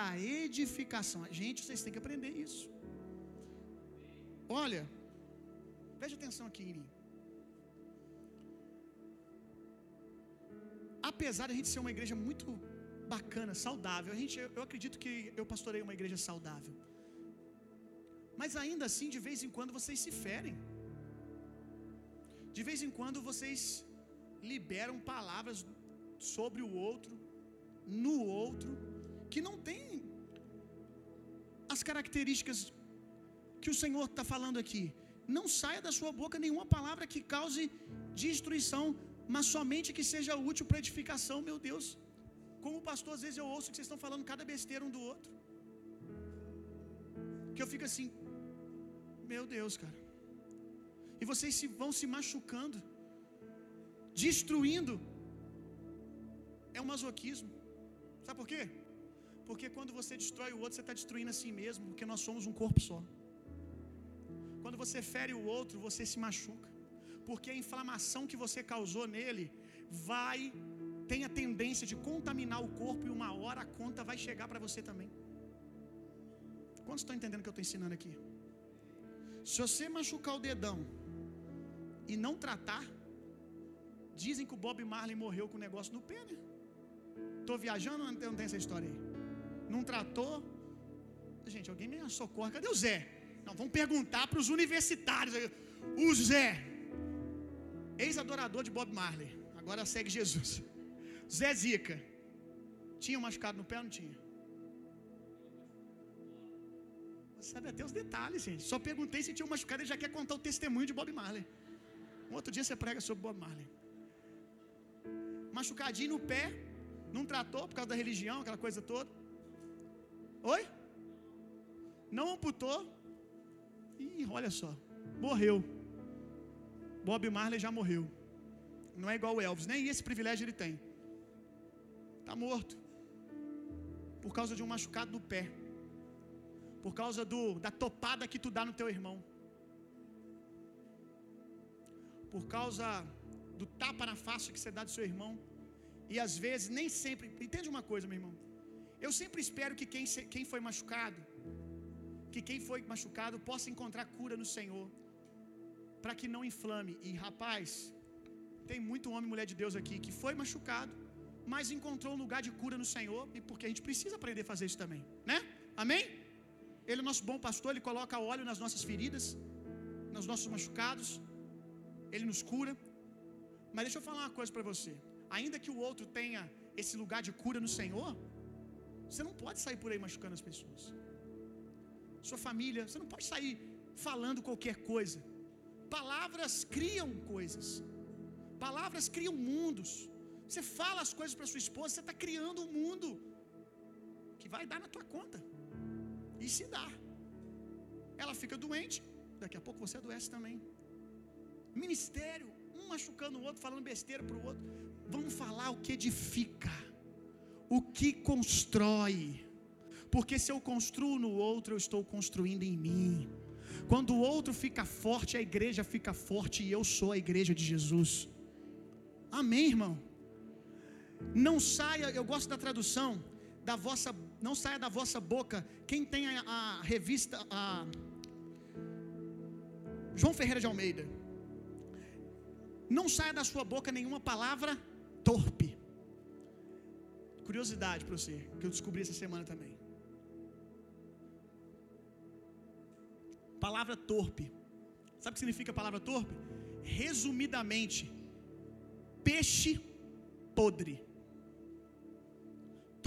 [SPEAKER 2] a edificação. Gente, vocês têm que aprender isso. Olha, preste atenção aqui, Irinho. Apesar de a gente ser uma igreja muito bacana, saudável, a gente, eu acredito que eu pastorei uma igreja saudável. Mas ainda assim, de vez em quando vocês se ferem. De vez em quando vocês liberam palavras sobre o outro, no outro, que não tem as características que o Senhor está falando aqui. Não saia da sua boca nenhuma palavra que cause destruição, mas somente que seja útil para edificação, meu Deus. Como pastor, às vezes eu ouço que vocês estão falando cada besteira um do outro. Que eu fico assim, meu Deus, cara. E vocês se, vão se machucando, destruindo. É um masoquismo. Sabe por quê? Porque quando você destrói o outro, você está destruindo a si mesmo, porque nós somos um corpo só. Quando você fere o outro, você se machuca. Porque a inflamação que você causou nele vai tem a tendência de contaminar o corpo e uma hora a conta vai chegar para você também. Quantos estão entendendo o que eu estou ensinando aqui? Se você machucar o dedão e não tratar, dizem que o Bob Marley morreu com o negócio no pé, né? Viajando ou não tem essa história aí? Não tratou? Gente, alguém me socorre. Cadê o Zé? Não, vamos perguntar para os universitários. O Zé, ex-adorador de Bob Marley, agora segue Jesus. Zé Zica, tinha um machucado no pé ou não tinha? Você sabe até os detalhes, gente. Só perguntei se tinha machucado, ele já quer contar o testemunho de Bob Marley. Um outro dia você prega sobre Bob Marley. Machucadinho no pé, não tratou por causa da religião, aquela coisa toda. Oi? Não amputou. Ih, olha só. Morreu. Bob Marley já morreu. Não é igual o Elvis, nem esse privilégio ele tem. Está morto. Por causa de um machucado no pé. Por causa do, da topada que tu dá no teu irmão. Por causa do tapa na face que você dá do seu irmão. E às vezes, nem sempre. Entende uma coisa, meu irmão? Eu sempre espero que quem, quem foi machucado, que quem foi machucado possa encontrar cura no Senhor, para que não inflame. E rapaz, tem muito homem e mulher de Deus aqui que foi machucado, mas encontrou um lugar de cura no Senhor, e porque a gente precisa aprender a fazer isso também, né? Amém? Ele é nosso bom pastor, ele coloca óleo nas nossas feridas, nos nossos machucados, ele nos cura. Mas deixa eu falar uma coisa para você. Ainda que o outro tenha esse lugar de cura no Senhor, você não pode sair por aí machucando as pessoas. Sua família, você não pode sair falando qualquer coisa. Palavras criam coisas. Palavras criam mundos. Você fala as coisas para sua esposa, você está criando um mundo que vai dar na tua conta. E se dá. Ela fica doente, daqui a pouco você adoece também. Ministério, um machucando o outro, falando besteira para o outro. Vamos falar o que edifica, o que constrói. Porque se eu construo no outro, eu estou construindo em mim. Quando o outro fica forte, a igreja fica forte e eu sou a igreja de Jesus. Amém, irmão? Não saia, eu gosto da tradução, da vossa, não saia da vossa boca. Quem tem a, a revista, a João Ferreira de Almeida. Não saia da sua boca nenhuma palavra torpe. Curiosidade para você, que eu descobri essa semana também. Palavra torpe. Sabe o que significa a palavra torpe? Resumidamente, peixe podre.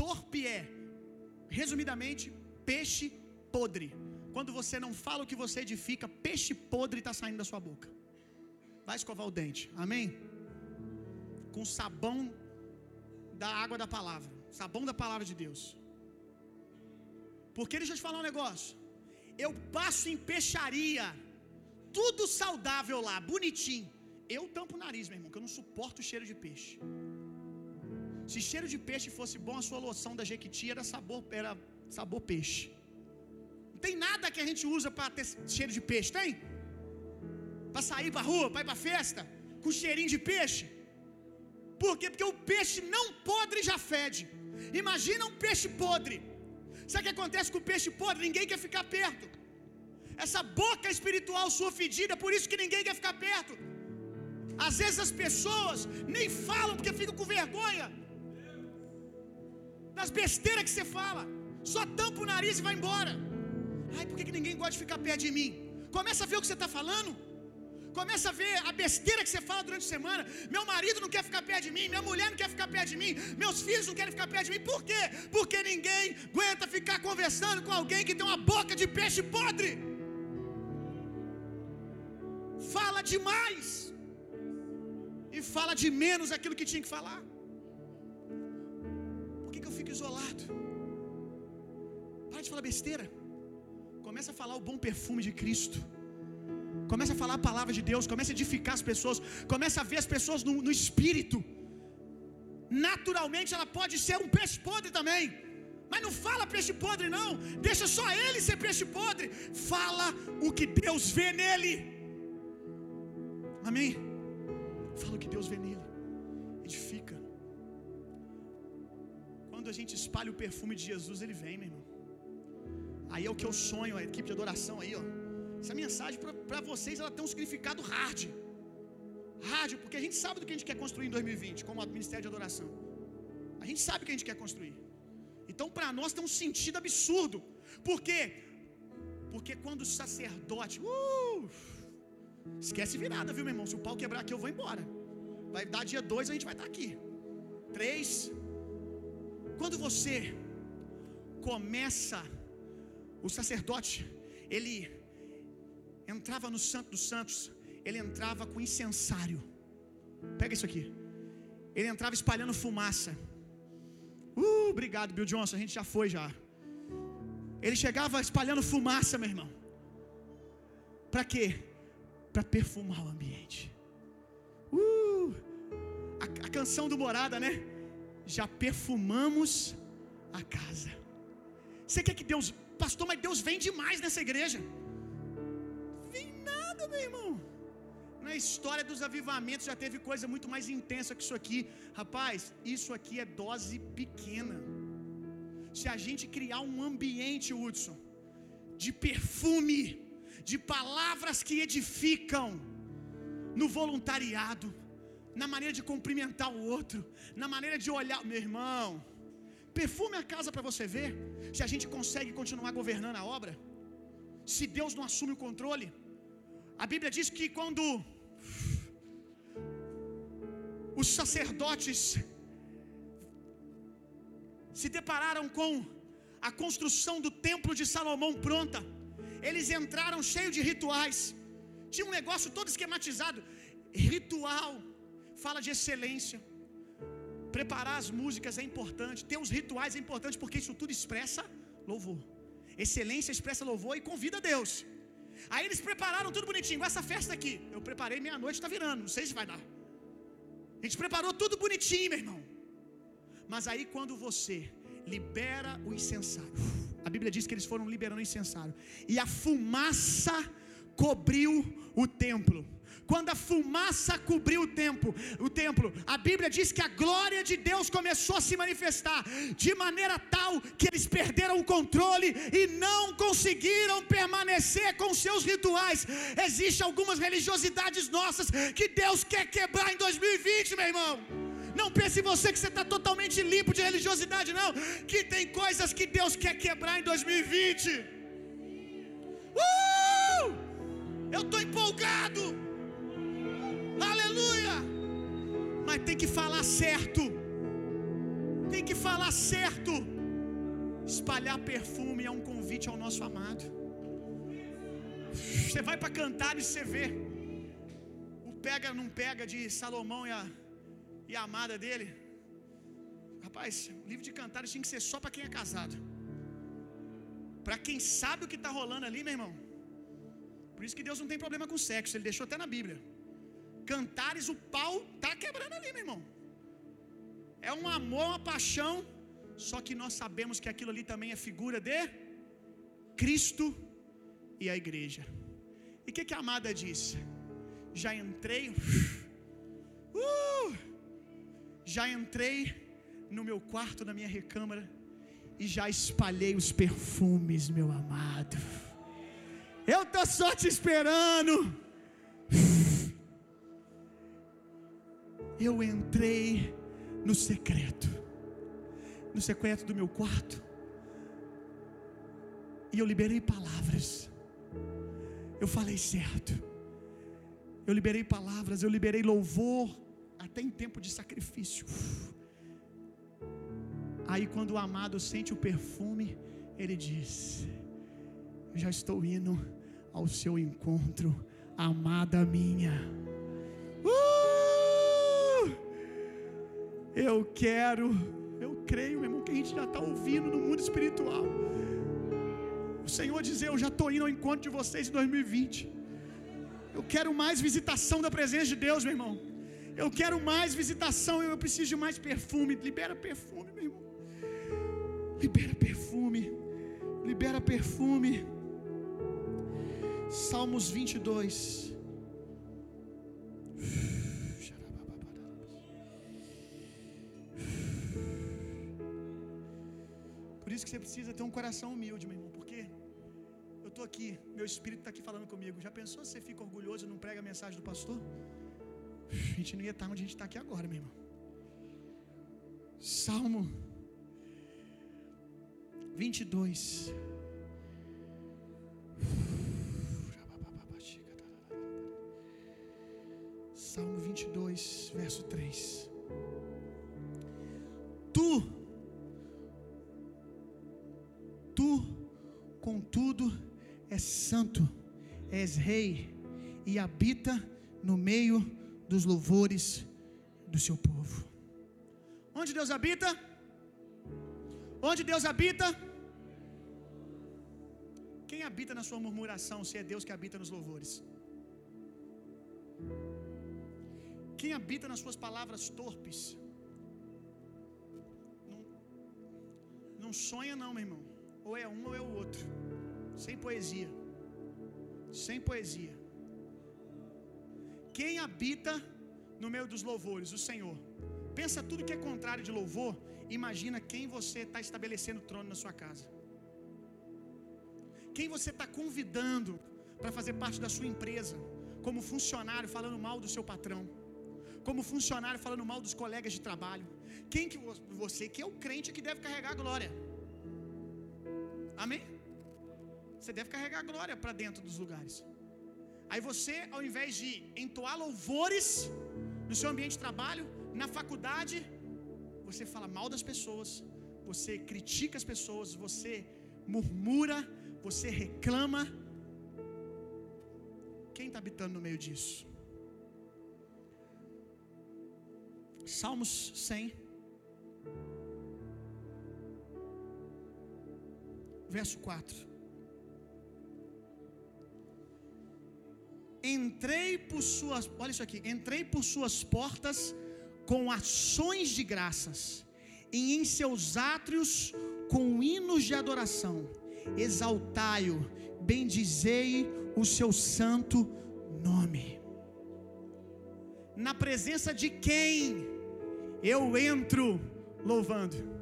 [SPEAKER 2] Torpe é, resumidamente, peixe podre. Quando você não fala o que você edifica, peixe podre está saindo da sua boca. Vai escovar o dente, amém? Com sabão da água da palavra, sabão da palavra de Deus. Porque deixa eu te falar um negócio. Eu passo em peixaria, tudo saudável lá, bonitinho. Eu tampo o nariz, meu irmão, que eu não suporto o cheiro de peixe. Se cheiro de peixe fosse bom, a sua loção da Jequiti era sabor, era sabor peixe. Não tem nada que a gente usa para ter cheiro de peixe, tem? Para sair para rua, para ir para festa, com cheirinho de peixe. Por quê? Porque o peixe não podre já fede. Imagina um peixe podre. Sabe o que acontece com o peixe podre? Ninguém quer ficar perto. Essa boca espiritual sua fedida, por isso que ninguém quer ficar perto. Às vezes as pessoas nem falam porque ficam com vergonha das besteiras que você fala. Só tampa o nariz e vai embora. Ai, por que, que ninguém gosta de ficar perto de mim? Começa a ver o que você está falando. Começa a ver a besteira que você fala durante a semana. Meu marido não quer ficar perto de mim, minha mulher não quer ficar perto de mim, meus filhos não querem ficar perto de mim. Por quê? Porque ninguém aguenta ficar conversando com alguém que tem uma boca de peixe podre. Fala demais e fala de menos aquilo que tinha que falar. que, que eu fico isolado? Para de falar besteira. Começa a falar o bom perfume de Cristo. Começa a falar a palavra de Deus. Começa a edificar as pessoas. Começa a ver as pessoas no, no espírito. Naturalmente ela pode ser um peixe podre também. Mas não fala peixe podre, não. Deixa só ele ser peixe podre. Fala o que Deus vê nele. Amém? Fala o que Deus vê nele. Edifica. Quando a gente espalha o perfume de Jesus, ele vem, meu irmão. Aí é o que eu sonho, a equipe de adoração aí, ó. Essa mensagem para vocês ela tem um significado hard. Hard, porque a gente sabe do que a gente quer construir em 2020, como ministério de adoração. A gente sabe o que a gente quer construir. Então, para nós tem um sentido absurdo. Por quê? Porque quando o sacerdote. Uh, esquece virada, viu, meu irmão? Se o pau quebrar aqui, eu vou embora. Vai dar dia 2, a gente vai estar tá aqui. 3. Quando você começa, o sacerdote, ele entrava no Santo dos Santos, ele entrava com incensário. Pega isso aqui. Ele entrava espalhando fumaça. Uh, obrigado, Bill Johnson. A gente já foi já. Ele chegava espalhando fumaça, meu irmão. Para quê? Para perfumar o ambiente. Uh, a, a canção do Morada, né? Já perfumamos a casa. Você quer que Deus, pastor, mas Deus vem demais nessa igreja. Nada, meu irmão. Na história dos avivamentos já teve coisa muito mais intensa que isso aqui. Rapaz, isso aqui é dose pequena. Se a gente criar um ambiente, Hudson, de perfume, de palavras que edificam, no voluntariado, na maneira de cumprimentar o outro, na maneira de olhar, meu irmão, perfume a casa para você ver se a gente consegue continuar governando a obra. Se Deus não assume o controle, a Bíblia diz que quando os sacerdotes se depararam com a construção do templo de Salomão pronta. Eles entraram cheio de rituais. Tinha um negócio todo esquematizado. Ritual fala de excelência. Preparar as músicas é importante, ter os rituais é importante porque isso tudo expressa louvor. Excelência expressa louvor e convida Deus. Aí eles prepararam tudo bonitinho. Essa festa aqui, eu preparei meia-noite, está virando. Não sei se vai dar. A gente preparou tudo bonitinho, meu irmão. Mas aí quando você libera o incensário, a Bíblia diz que eles foram liberando o incensário, e a fumaça cobriu o templo. Quando a fumaça cobriu o templo, o templo, a Bíblia diz que a glória de Deus começou a se manifestar de maneira tal que eles perderam o controle e não conseguiram permanecer com seus rituais. Existem algumas religiosidades nossas que Deus quer quebrar em 2020, meu irmão. Não pense você que você está totalmente limpo de religiosidade, não. Que tem coisas que Deus quer quebrar em 2020. Uh! Eu estou empolgado. Tem que falar certo. Tem que falar certo. Espalhar perfume é um convite ao nosso amado. Você vai para cantar e você vê o pega não pega de Salomão e a, e a amada dele. Rapaz, o livro de cantares tinha que ser só para quem é casado. Para quem sabe o que está rolando ali, meu irmão. Por isso que Deus não tem problema com sexo, ele deixou até na Bíblia. Cantares, o pau tá quebrando ali, meu irmão. É um amor, uma paixão, só que nós sabemos que aquilo ali também é figura de Cristo e a igreja. E o que, que a amada disse? Já entrei, uh, já entrei no meu quarto, na minha recâmara, e já espalhei os perfumes, meu amado. Eu tô só te esperando. Eu entrei no secreto, no secreto do meu quarto, e eu liberei palavras. Eu falei certo. Eu liberei palavras, eu liberei louvor, até em tempo de sacrifício. Aí, quando o amado sente o perfume, ele diz: já estou indo ao seu encontro, amada minha. Eu quero, eu creio, meu irmão, que a gente já está ouvindo no mundo espiritual. O Senhor dizer: Eu já estou indo ao encontro de vocês em 2020. Eu quero mais visitação da presença de Deus, meu irmão. Eu quero mais visitação, eu preciso de mais perfume. Libera perfume, meu irmão. Libera perfume. Libera perfume. Salmos 22. Isso que você precisa ter um coração humilde, meu irmão, porque eu estou aqui, meu espírito está aqui falando comigo. Já pensou se você fica orgulhoso e não prega a mensagem do pastor? A gente não ia estar onde a gente está aqui agora, meu irmão. Salmo 22. Salmo 22, verso 3. Tu, tu, contudo, és santo, és rei e habita no meio dos louvores do seu povo. Onde Deus habita? Onde Deus habita? Quem habita na sua murmuração, se é Deus que habita nos louvores? Quem habita nas suas palavras torpes? Não, não sonha, não, meu irmão. Ou é um ou é o outro. Sem poesia. Sem poesia. Quem habita no meio dos louvores? O Senhor. Pensa tudo que é contrário de louvor. Imagina quem você está estabelecendo o trono na sua casa. Quem você está convidando para fazer parte da sua empresa, como funcionário falando mal do seu patrão, como funcionário falando mal dos colegas de trabalho. Quem que você que é o crente que deve carregar a glória? Amém? Você deve carregar glória para dentro dos lugares. Aí você, ao invés de entoar louvores no seu ambiente de trabalho, na faculdade, você fala mal das pessoas, você critica as pessoas, você murmura, você reclama. Quem está habitando no meio disso? Salmos 100, verso 4. Entrei por suas, olha isso aqui, entrei por suas portas com ações de graças, e em seus átrios com hinos de adoração. Exaltai-o, bendizei o seu santo nome. Na presença de quem eu entro louvando?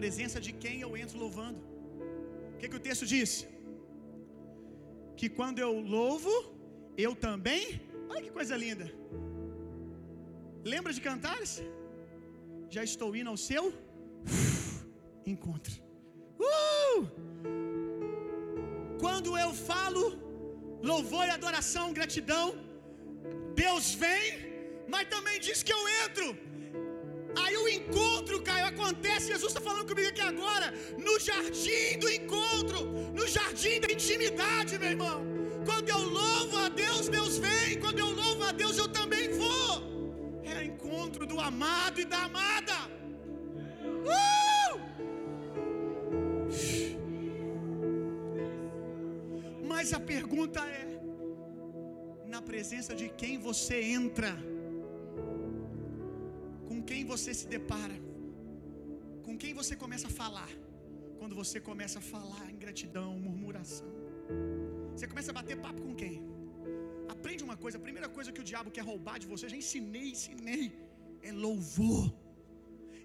[SPEAKER 2] Presença de quem eu entro louvando? O que, que o texto diz? Que quando eu louvo, eu também. Olha que coisa linda. Lembra de cantares? Já estou indo ao seu encontro. Uh! Quando eu falo louvor e adoração, gratidão, Deus vem, mas também diz que eu entro. Aí o encontro, Caio, acontece. Jesus está falando comigo aqui agora, no jardim do encontro, no jardim da intimidade, meu irmão. Quando eu louvo a Deus, Deus vem. Quando eu louvo a Deus, eu também vou. É o encontro do amado e da amada. Uh! Mas a pergunta é: na presença de quem você entra? Quem você se depara? Com quem você começa a falar? Quando você começa a falar em gratidão, murmuração. Você começa a bater papo com quem? Aprende uma coisa, a primeira coisa que o diabo quer roubar de você, já ensinei, ensinei, é louvor.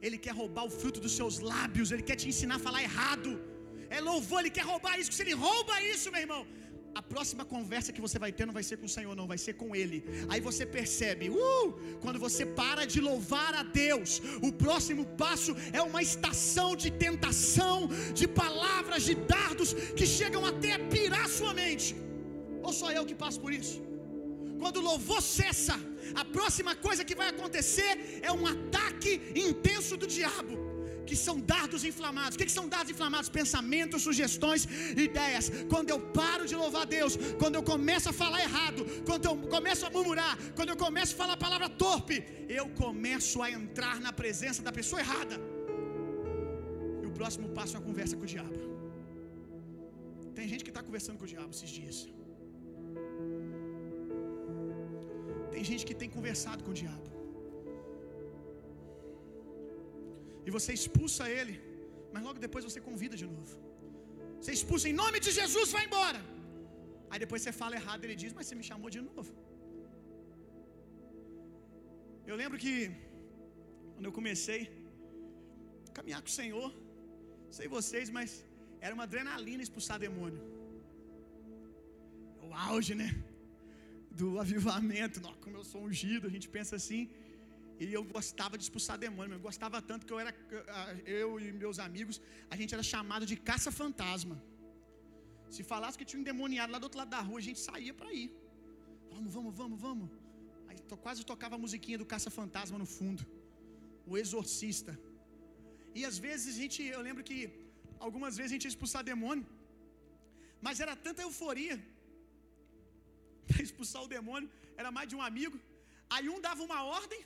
[SPEAKER 2] Ele quer roubar o fruto dos seus lábios, ele quer te ensinar a falar errado. É louvor, ele quer roubar isso. Se ele rouba isso, meu irmão, a próxima conversa que você vai ter não vai ser com o Senhor, não, vai ser com Ele. Aí você percebe, uh, quando você para de louvar a Deus, o próximo passo é uma estação de tentação, de palavras, de dardos que chegam até a pirar sua mente. Ou só eu que passo por isso? Quando o louvor cessa, a próxima coisa que vai acontecer é um ataque intenso do diabo. Que são dardos inflamados. O que, que são dardos inflamados? Pensamentos, sugestões, ideias. Quando eu paro de louvar Deus, quando eu começo a falar errado, quando eu começo a murmurar, quando eu começo a falar a palavra torpe, eu começo a entrar na presença da pessoa errada. E o próximo passo é a conversa com o diabo. Tem gente que está conversando com o diabo esses dias. Tem gente que tem conversado com o diabo. E você expulsa ele, mas logo depois você convida de novo. Você expulsa em nome de Jesus, vai embora. Aí depois você fala errado, ele diz, mas você me chamou de novo. Eu lembro que quando eu comecei a caminhar com o Senhor, sei vocês, mas era uma adrenalina expulsar demônio. O auge, né? Do avivamento. Como eu sou ungido, a gente pensa assim. E eu gostava de expulsar demônio, eu gostava tanto que eu era eu e meus amigos, a gente era chamado de caça-fantasma. Se falasse que tinha um endemoniado lá do outro lado da rua, a gente saía para ir. Vamos, vamos, vamos, vamos. Aí to, quase tocava a musiquinha do caça-fantasma no fundo. O exorcista. E às vezes a gente, eu lembro que algumas vezes a gente ia expulsar demônio, mas era tanta euforia para expulsar o demônio, era mais de um amigo. Aí um dava uma ordem,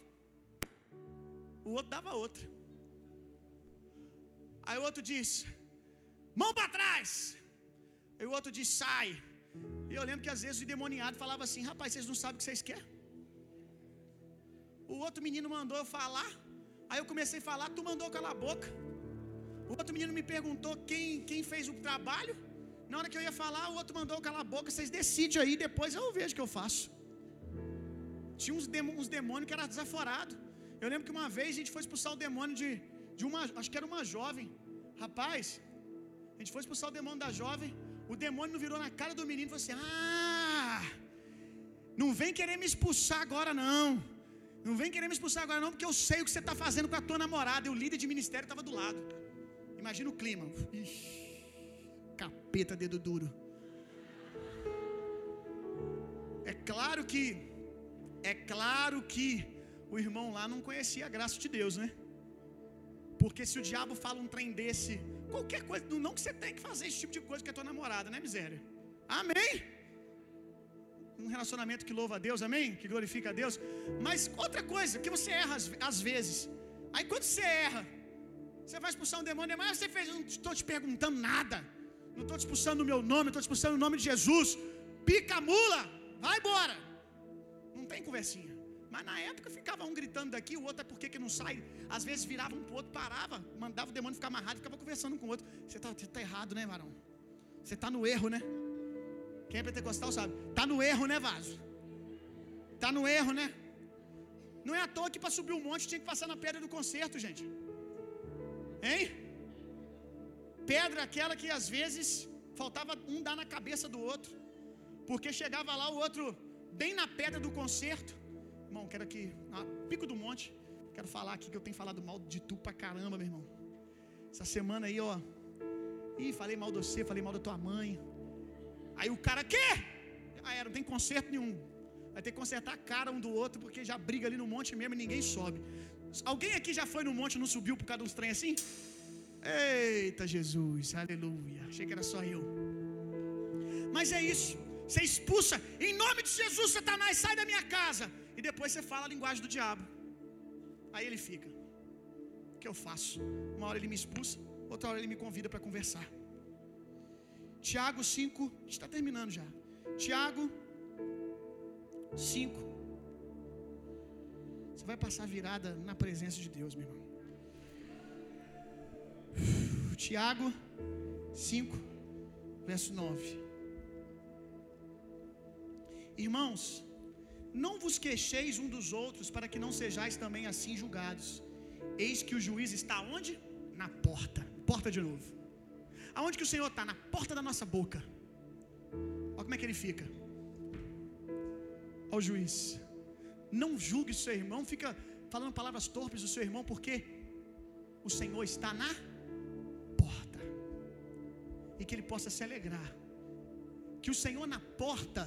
[SPEAKER 2] o outro dava outra. Aí o outro diz: mão para trás. Aí o outro diz: sai. E eu lembro que às vezes o demoniado falava assim: rapaz, vocês não sabem o que vocês querem. O outro menino mandou eu falar. Aí eu comecei a falar, tu mandou calar a boca. O outro menino me perguntou quem, quem fez o trabalho. Na hora que eu ia falar, o outro mandou calar a boca. Vocês decidem aí, depois eu vejo o que eu faço. Tinha uns, uns demônios que era desaforado. Eu lembro que uma vez a gente foi expulsar o demônio de, de uma, acho que era uma jovem. Rapaz, a gente foi expulsar o demônio da jovem. O demônio não virou na cara do menino e falou assim: Ah, não vem querer me expulsar agora não. Não vem querer me expulsar agora não, porque eu sei o que você está fazendo com a tua namorada. E o líder de ministério estava do lado. Imagina o clima. Ixi, capeta, dedo duro. É claro que, é claro que o irmão lá não conhecia a graça de Deus, né? Porque se o diabo fala um trem desse, qualquer coisa, não que você tem que fazer esse tipo de coisa com a tua namorada, né, miséria? Amém? Um relacionamento que louva a Deus, amém? Que glorifica a Deus. Mas outra coisa, que você erra às, vezes. Aí quando você erra, você vai expulsar um demônio, mas você fez, eu não estou te perguntando nada. Não estou te expulsando no meu nome, estou te expulsando no nome de Jesus. Pica a mula, vai embora. Não tem conversinha. Mas na época ficava um gritando daqui, o outro é por que não sai. Às vezes virava um pro outro, parava, mandava o demônio ficar amarrado, ficava conversando com o outro. Você está tá errado, né, varão? Você está no erro, né? Quem é pentecostal sabe. Está no erro, né, vaso? Está no erro, né? Não é à toa que para subir um monte tinha que passar na pedra do concerto, gente. Hein? Pedra aquela que às vezes faltava um dar na cabeça do outro. Porque chegava lá o outro bem na pedra do concerto. Irmão, quero aqui, pico do monte, quero falar aqui que eu tenho falado mal de tu pra caramba, meu irmão. Essa semana aí, ó. Ih, falei mal de você, falei mal da tua mãe. Aí o cara, quê? Ah, é, não tem conserto nenhum. Vai ter que consertar a cara um do outro, porque já briga ali no monte mesmo e ninguém sobe. Alguém aqui já foi no monte e não subiu por causa de uns trem assim? Eita Jesus, aleluia. Achei que era só eu. Mas é isso. Você expulsa, em nome de Jesus, Satanás, sai da minha casa. E depois você fala a linguagem do diabo. Aí ele fica. O que eu faço? Uma hora ele me expulsa, outra hora ele me convida para conversar. Tiago 5, está terminando já. Tiago 5. Você vai passar virada na presença de Deus, meu irmão. Tiago 5, verso 9. Irmãos, não vos queixeis um dos outros, para que não sejais também assim julgados. Eis que o juiz está onde? Na porta. Porta de novo. Aonde que o Senhor está? Na porta da nossa boca. Olha como é que ele fica. Olha o juiz. Não julgue seu irmão, fica falando palavras torpes do seu irmão, porque o Senhor está na porta. E que ele possa se alegrar. Que o Senhor na porta,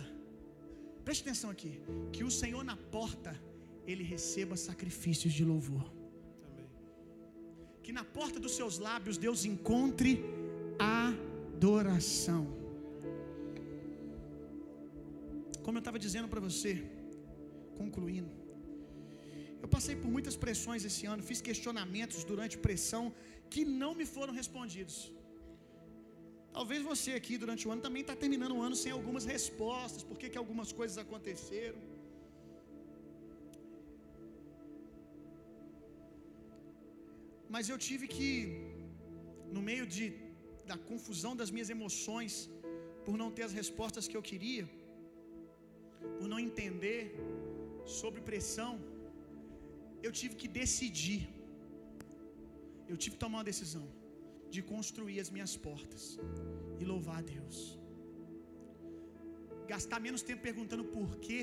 [SPEAKER 2] preste atenção aqui, que o Senhor na porta, ele receba sacrifícios de louvor. que na porta dos seus lábios Deus encontre adoração. Como eu estava dizendo para você, concluindo, eu passei por muitas pressões esse ano, fiz questionamentos durante pressão que não me foram respondidos. Talvez você aqui durante o ano também está terminando o ano sem algumas respostas, por que, que algumas coisas aconteceram. Mas eu tive que, no meio de, da confusão das minhas emoções, por não ter as respostas que eu queria, por não entender sobre pressão, eu tive que decidir. Eu tive que tomar uma decisão de construir as minhas portas e louvar a Deus. Gastar menos tempo perguntando por quê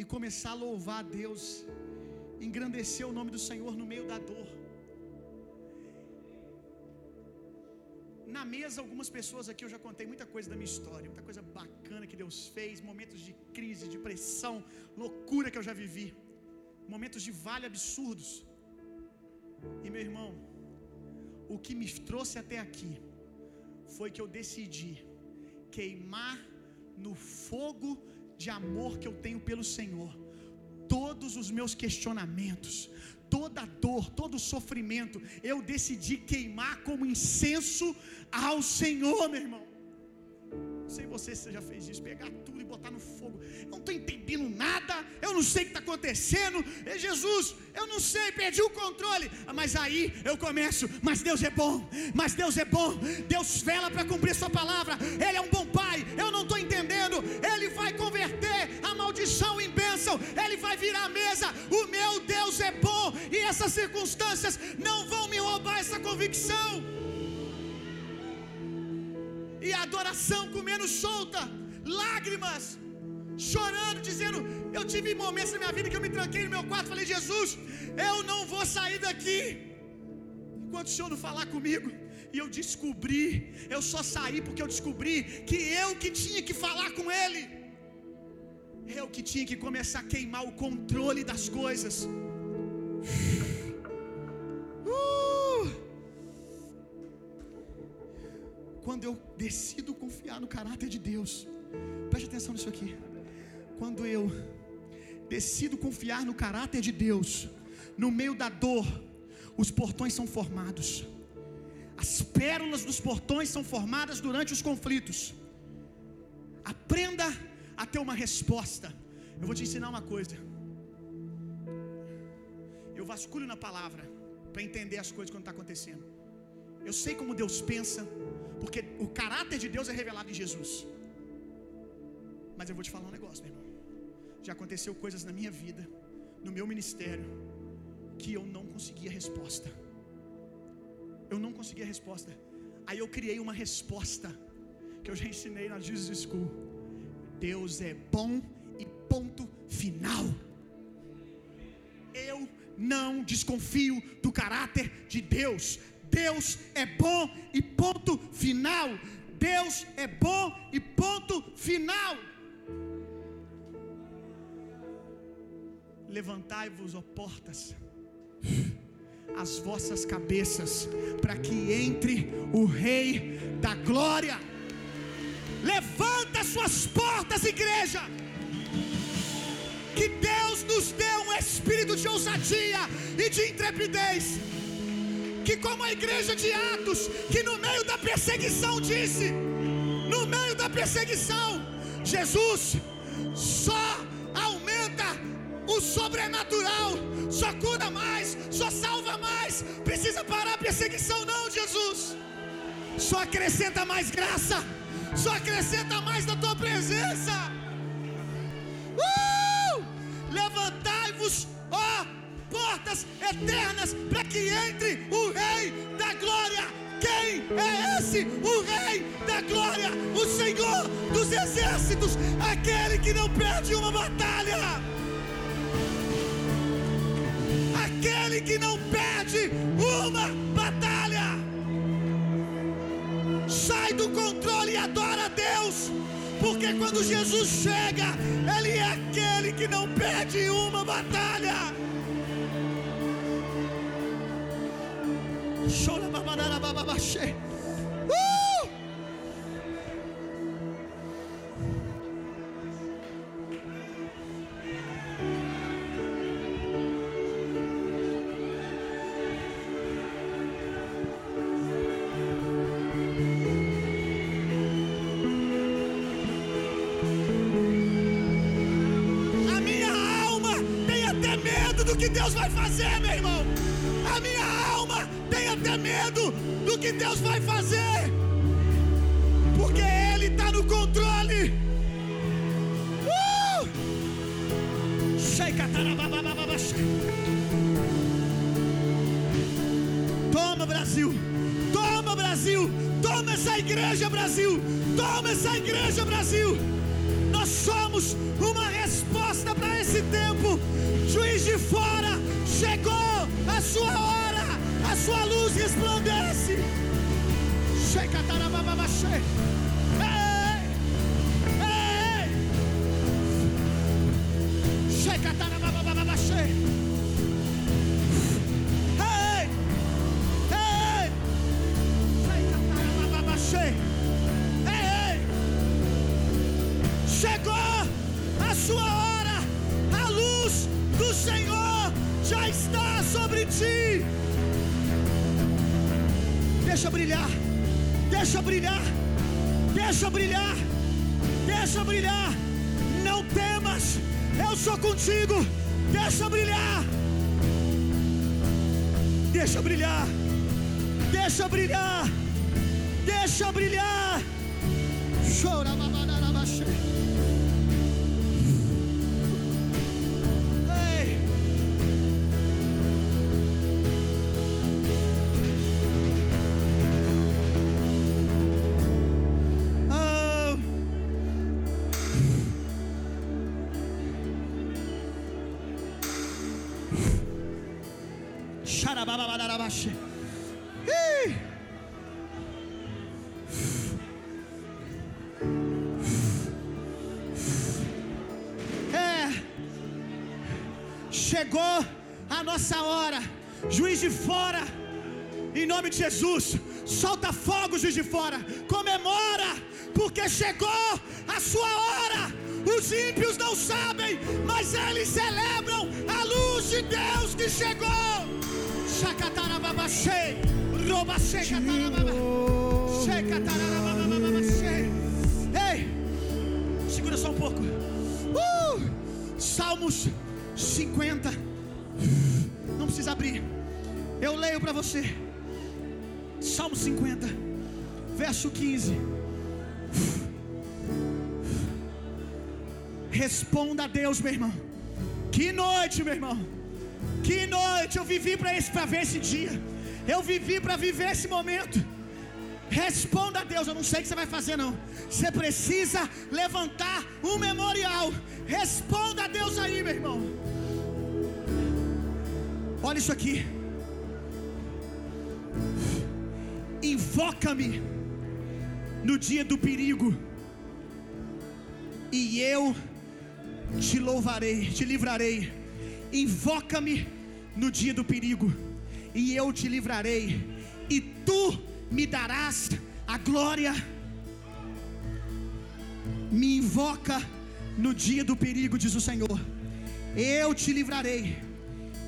[SPEAKER 2] e começar a louvar a Deus, engrandecer o nome do Senhor no meio da dor. Na mesa, algumas pessoas aqui eu já contei muita coisa da minha história, muita coisa bacana que Deus fez, momentos de crise, de pressão, loucura que eu já vivi, momentos de vale absurdos. E meu irmão, o que me trouxe até aqui foi que eu decidi queimar no fogo de amor que eu tenho pelo Senhor todos os meus questionamentos, toda dor, todo sofrimento, eu decidi queimar como incenso ao Senhor, meu irmão. Não sei você se já fez isso, pegar tudo e botar no fogo. Eu não estou entendendo nada, eu não sei o que está acontecendo. É Jesus, eu não sei, perdi o controle. Mas aí eu começo, mas Deus é bom, mas Deus é bom. Deus vela para cumprir Sua palavra. Ele é um bom Pai, eu não estou entendendo. Ele vai converter a maldição em bênção, Ele vai virar a mesa. O meu Deus é bom e essas circunstâncias não vão me roubar essa convicção e a adoração comendo solta, lágrimas, chorando, dizendo: Eu tive momentos na minha vida que eu me tranquei no meu quarto, falei: Jesus, eu não vou sair daqui enquanto o Senhor não falar comigo. E eu descobri, eu só saí porque eu descobri que eu que tinha que falar com Ele, eu que tinha que começar a queimar o controle das coisas. Uh! Quando eu decido confiar no caráter de Deus, preste atenção nisso aqui. Quando eu decido confiar no caráter de Deus, no meio da dor, os portões são formados, as pérolas dos portões são formadas durante os conflitos. Aprenda a ter uma resposta. Eu vou te ensinar uma coisa. Eu vasculho na palavra para entender as coisas quando está acontecendo. Eu sei como Deus pensa, porque o caráter de Deus é revelado em Jesus. Mas eu vou te falar um negócio, meu irmão. Já aconteceu coisas na minha vida, no meu ministério, que eu não conseguia resposta. Eu não conseguia resposta. Aí eu criei uma resposta que eu já ensinei na Jesus School. Deus é bom e ponto final. Eu não desconfio do caráter de Deus. Deus é bom e ponto final. Deus é bom e ponto final. Levantai-vos, ó portas, as vossas cabeças, para que entre o Rei da Glória. Levanta suas portas, igreja. Que Deus nos dê um espírito de ousadia e de intrepidez. Que, como a igreja de Atos, que no meio da perseguição disse: no meio da perseguição, Jesus só o sobrenatural, só cura mais, só salva mais. Precisa parar a perseguição, não, Jesus. Só acrescenta mais graça, só acrescenta mais da tua presença. Uh! Levantai-vos, ó portas eternas, para que entre o Rei da Glória. Quem é esse? O Rei da Glória, o Senhor dos Exércitos, aquele que não perde uma batalha. Aquele que não perde uma batalha. Sai do controle e adora a Deus. Porque quando Jesus chega, Ele é aquele que não perde uma batalha. Chora babadara bababaxê. Uh! Fazer, meu irmão. A minha alma tem até medo do que Deus vai fazer. Porque Ele está no controle. Uh! Toma, Brasil. Toma, Brasil. Toma essa igreja, Brasil. Toma essa igreja, Brasil. Sheikatarabababashe. Deixa brilhar, deixa brilhar, deixa brilhar. Não temas, eu sou contigo. Deixa brilhar, deixa brilhar, deixa brilhar, deixa brilhar. É, chegou a nossa hora, juiz de fora, em nome de Jesus, solta fogo, juiz de fora, comemora, porque chegou a sua hora. Os ímpios não sabem, mas eles celebram a luz de Deus que chegou. Ei, segura só um pouco. Uh! Salmos 50. Não precisa abrir. Eu leio para você. Salmo 50, verso 15. Responda a Deus, meu irmão. Que noite, meu irmão. Que noite. Eu vivi para esse para ver esse dia. Eu vivi para viver esse momento. Responda a Deus. Eu não sei o que você vai fazer não. Você precisa levantar um memorial. Responda a Deus aí, meu irmão. Olha isso aqui. Invoca-me no dia do perigo, e eu te louvarei, te livrarei. Invoca-me no dia do perigo, e eu te livrarei, e tu me darás a glória. Me invoca no dia do perigo, diz o Senhor. Eu te livrarei,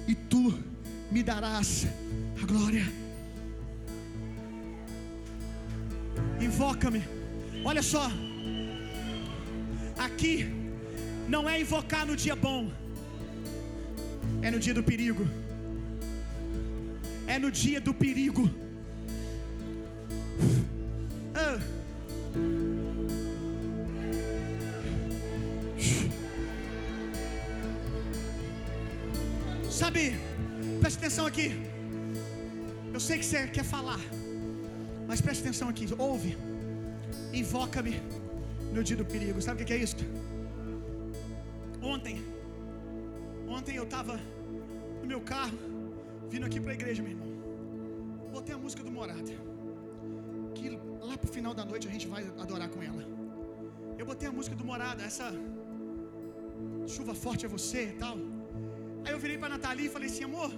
[SPEAKER 2] e tu me darás a glória. Invoca-me. Olha só. Aqui não é invocar no dia bom. É no dia do perigo. É no dia do perigo. Ah. Sabe, preste atenção aqui. Eu sei que você quer falar, mas preste atenção aqui. Ouve. Invoca-me no dia do perigo. Sabe o que que é isso? Ontem, ontem eu estava no meu carro, vindo aqui para a igreja, meu irmão. Botei a música do Morada. Que lá pro final da noite a gente vai adorar com ela. Eu botei a música do Morada, essa chuva forte é você e tal. Aí eu virei para Nathalie e falei assim: amor,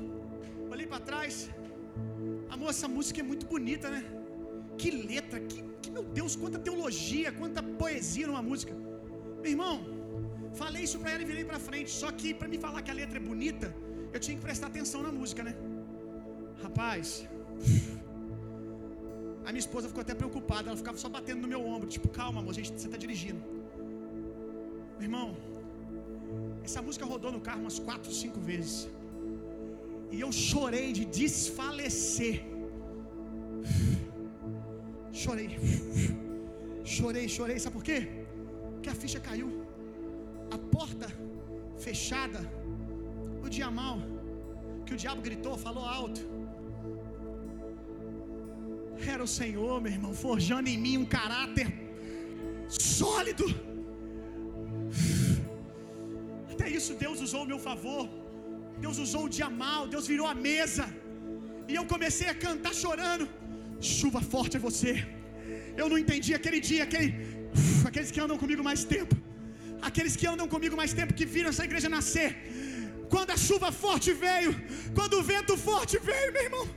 [SPEAKER 2] olhei para trás. Amor, essa música é muito bonita, né? Que letra, que, que meu Deus, quanta teologia, quanta poesia numa música. Meu irmão, falei isso para ela e virei para frente. Só que para me falar que a letra é bonita, eu tinha que prestar atenção na música, né? Rapaz, a minha esposa ficou até preocupada, ela ficava só batendo no meu ombro, tipo, calma, amor, gente, você tá dirigindo. Meu irmão, essa música rodou no carro umas quatro, cinco vezes. E eu chorei de desfalecer. Chorei. Chorei, chorei. Sabe por quê? Porque a ficha caiu. A porta fechada. O dia mal. Que o diabo gritou, falou alto. Era o Senhor, meu irmão, forjando em mim um caráter sólido. Até isso Deus usou o meu favor. Deus usou o dia mal, Deus virou a mesa. E eu comecei a cantar chorando. Chuva forte é você. Eu não entendi aquele dia, aquele, aqueles que andam comigo mais tempo. Aqueles que andam comigo mais tempo, que viram essa igreja nascer. Quando a chuva forte veio, quando o vento forte veio, meu irmão.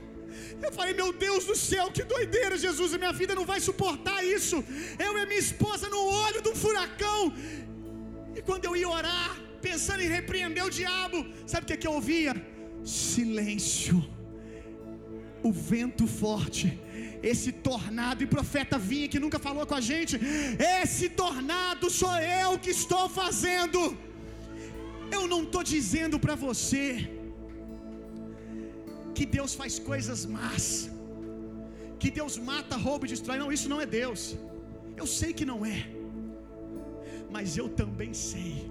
[SPEAKER 2] Eu falei, meu Deus do céu, que doideira, Jesus, a minha vida não vai suportar isso. Eu e minha esposa no olho um furacão. E quando eu ia orar, pensando em repreender o diabo, sabe o que, é que eu ouvia? Silêncio. O vento forte. Esse tornado, e profeta vinha que nunca falou com a gente. Esse tornado sou eu que estou fazendo. Eu não estou dizendo para você que Deus faz coisas más, que Deus mata, rouba e destrói. Não, isso não é Deus. Eu sei que não é, mas eu também sei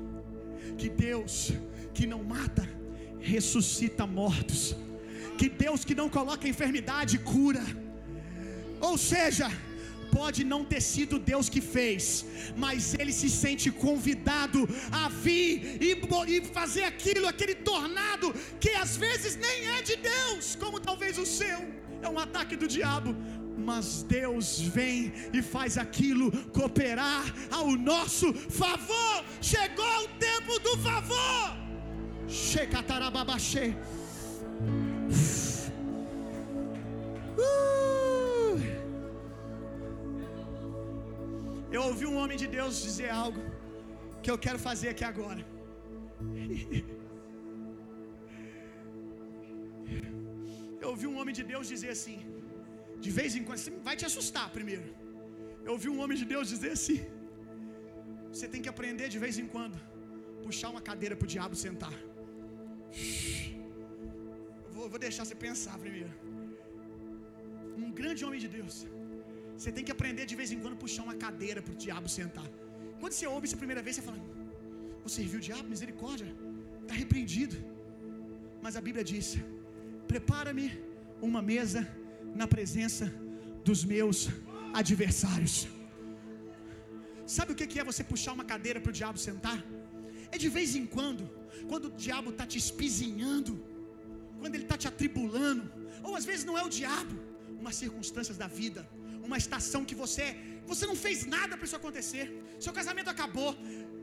[SPEAKER 2] que Deus que não mata, ressuscita mortos, que Deus que não coloca enfermidade cura. Ou seja, pode não ter sido Deus que fez, mas ele se sente convidado a vir e, fazer aquilo, aquele tornado que às vezes nem é de Deus, como talvez o seu, é um ataque do diabo. Mas Deus vem e faz aquilo cooperar ao nosso favor. Chegou o tempo do favor. Checatarababachê. Uh! Eu ouvi um homem de Deus dizer algo que eu quero fazer aqui agora. Eu ouvi um homem de Deus dizer assim, de vez em quando, vai te assustar primeiro. Eu ouvi um homem de Deus dizer assim: você tem que aprender de vez em quando, puxar uma cadeira para o diabo sentar. Vou, vou deixar você pensar primeiro. Um grande homem de Deus. Você tem que aprender de vez em quando puxar uma cadeira para o diabo sentar. Quando você ouve isso a primeira vez, você fala: Você serviu o diabo? Misericórdia, está repreendido. Mas a Bíblia diz: Prepara-me uma mesa na presença dos meus adversários. Sabe o que é você puxar uma cadeira para o diabo sentar? É de vez em quando, quando o diabo está te espizinhando, quando ele está te atribulando, ou às vezes não é o diabo, umas circunstâncias da vida, uma estação que você você não fez nada para isso acontecer. Seu casamento acabou.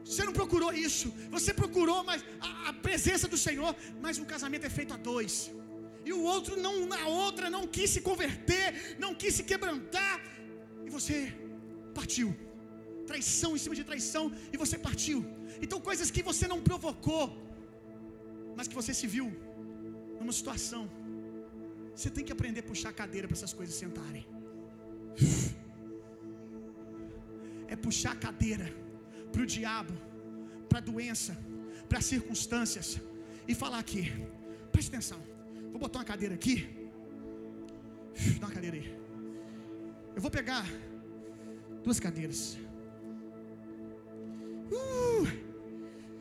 [SPEAKER 2] Você não procurou isso. Você procurou mas a, a, presença do Senhor, mas o casamento é feito a dois. E o outro não, a outra não quis se converter, não quis se quebrantar, e você partiu. Traição em cima de traição e você partiu. Então coisas que você não provocou, mas que você se viu numa situação. Você tem que aprender a puxar a cadeira para essas coisas sentarem é puxar a cadeira para o diabo, para a doença, para as circunstâncias e falar aqui. Preste atenção. Vou botar uma cadeira aqui. Dá uma cadeira aí. Eu vou pegar duas cadeiras. Uh,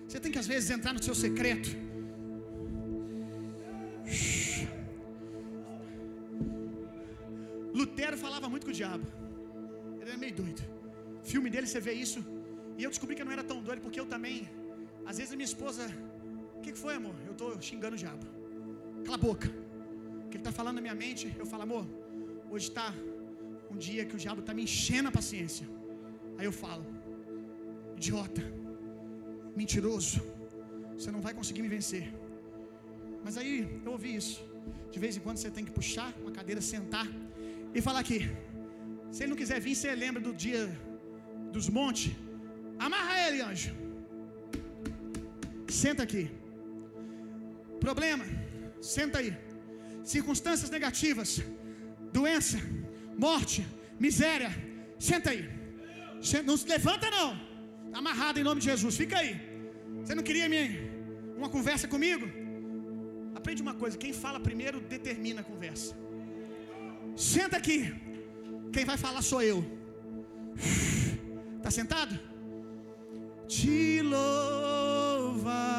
[SPEAKER 2] você tem que às vezes entrar no seu secreto. Lutero falava muito com o diabo. Ele é meio doido. Filme dele você vê isso. E eu descobri que eu não era tão doido porque eu também. Às vezes a minha esposa. O que, que foi, amor? Eu estou xingando o diabo. Cala a boca. O que ele está falando na minha mente, eu falo, amor, hoje está um dia que o diabo está me enchendo a paciência. Aí eu falo, idiota, mentiroso, você não vai conseguir me vencer. Mas aí eu ouvi isso. De vez em quando você tem que puxar uma cadeira, sentar e falar aqui. Se ele não quiser vir, você lembra do dia dos montes. Amarra ele, anjo. Senta aqui. Problema, senta aí. Circunstâncias negativas, doença, morte, miséria, senta aí. Não se levanta, não. Tá amarrado em nome de Jesus, fica aí. Você não queria minha, uma conversa comigo? Aprende uma coisa: quem fala primeiro determina a conversa. Senta aqui. Quem vai falar sou eu. Tá sentado? Te louvarei.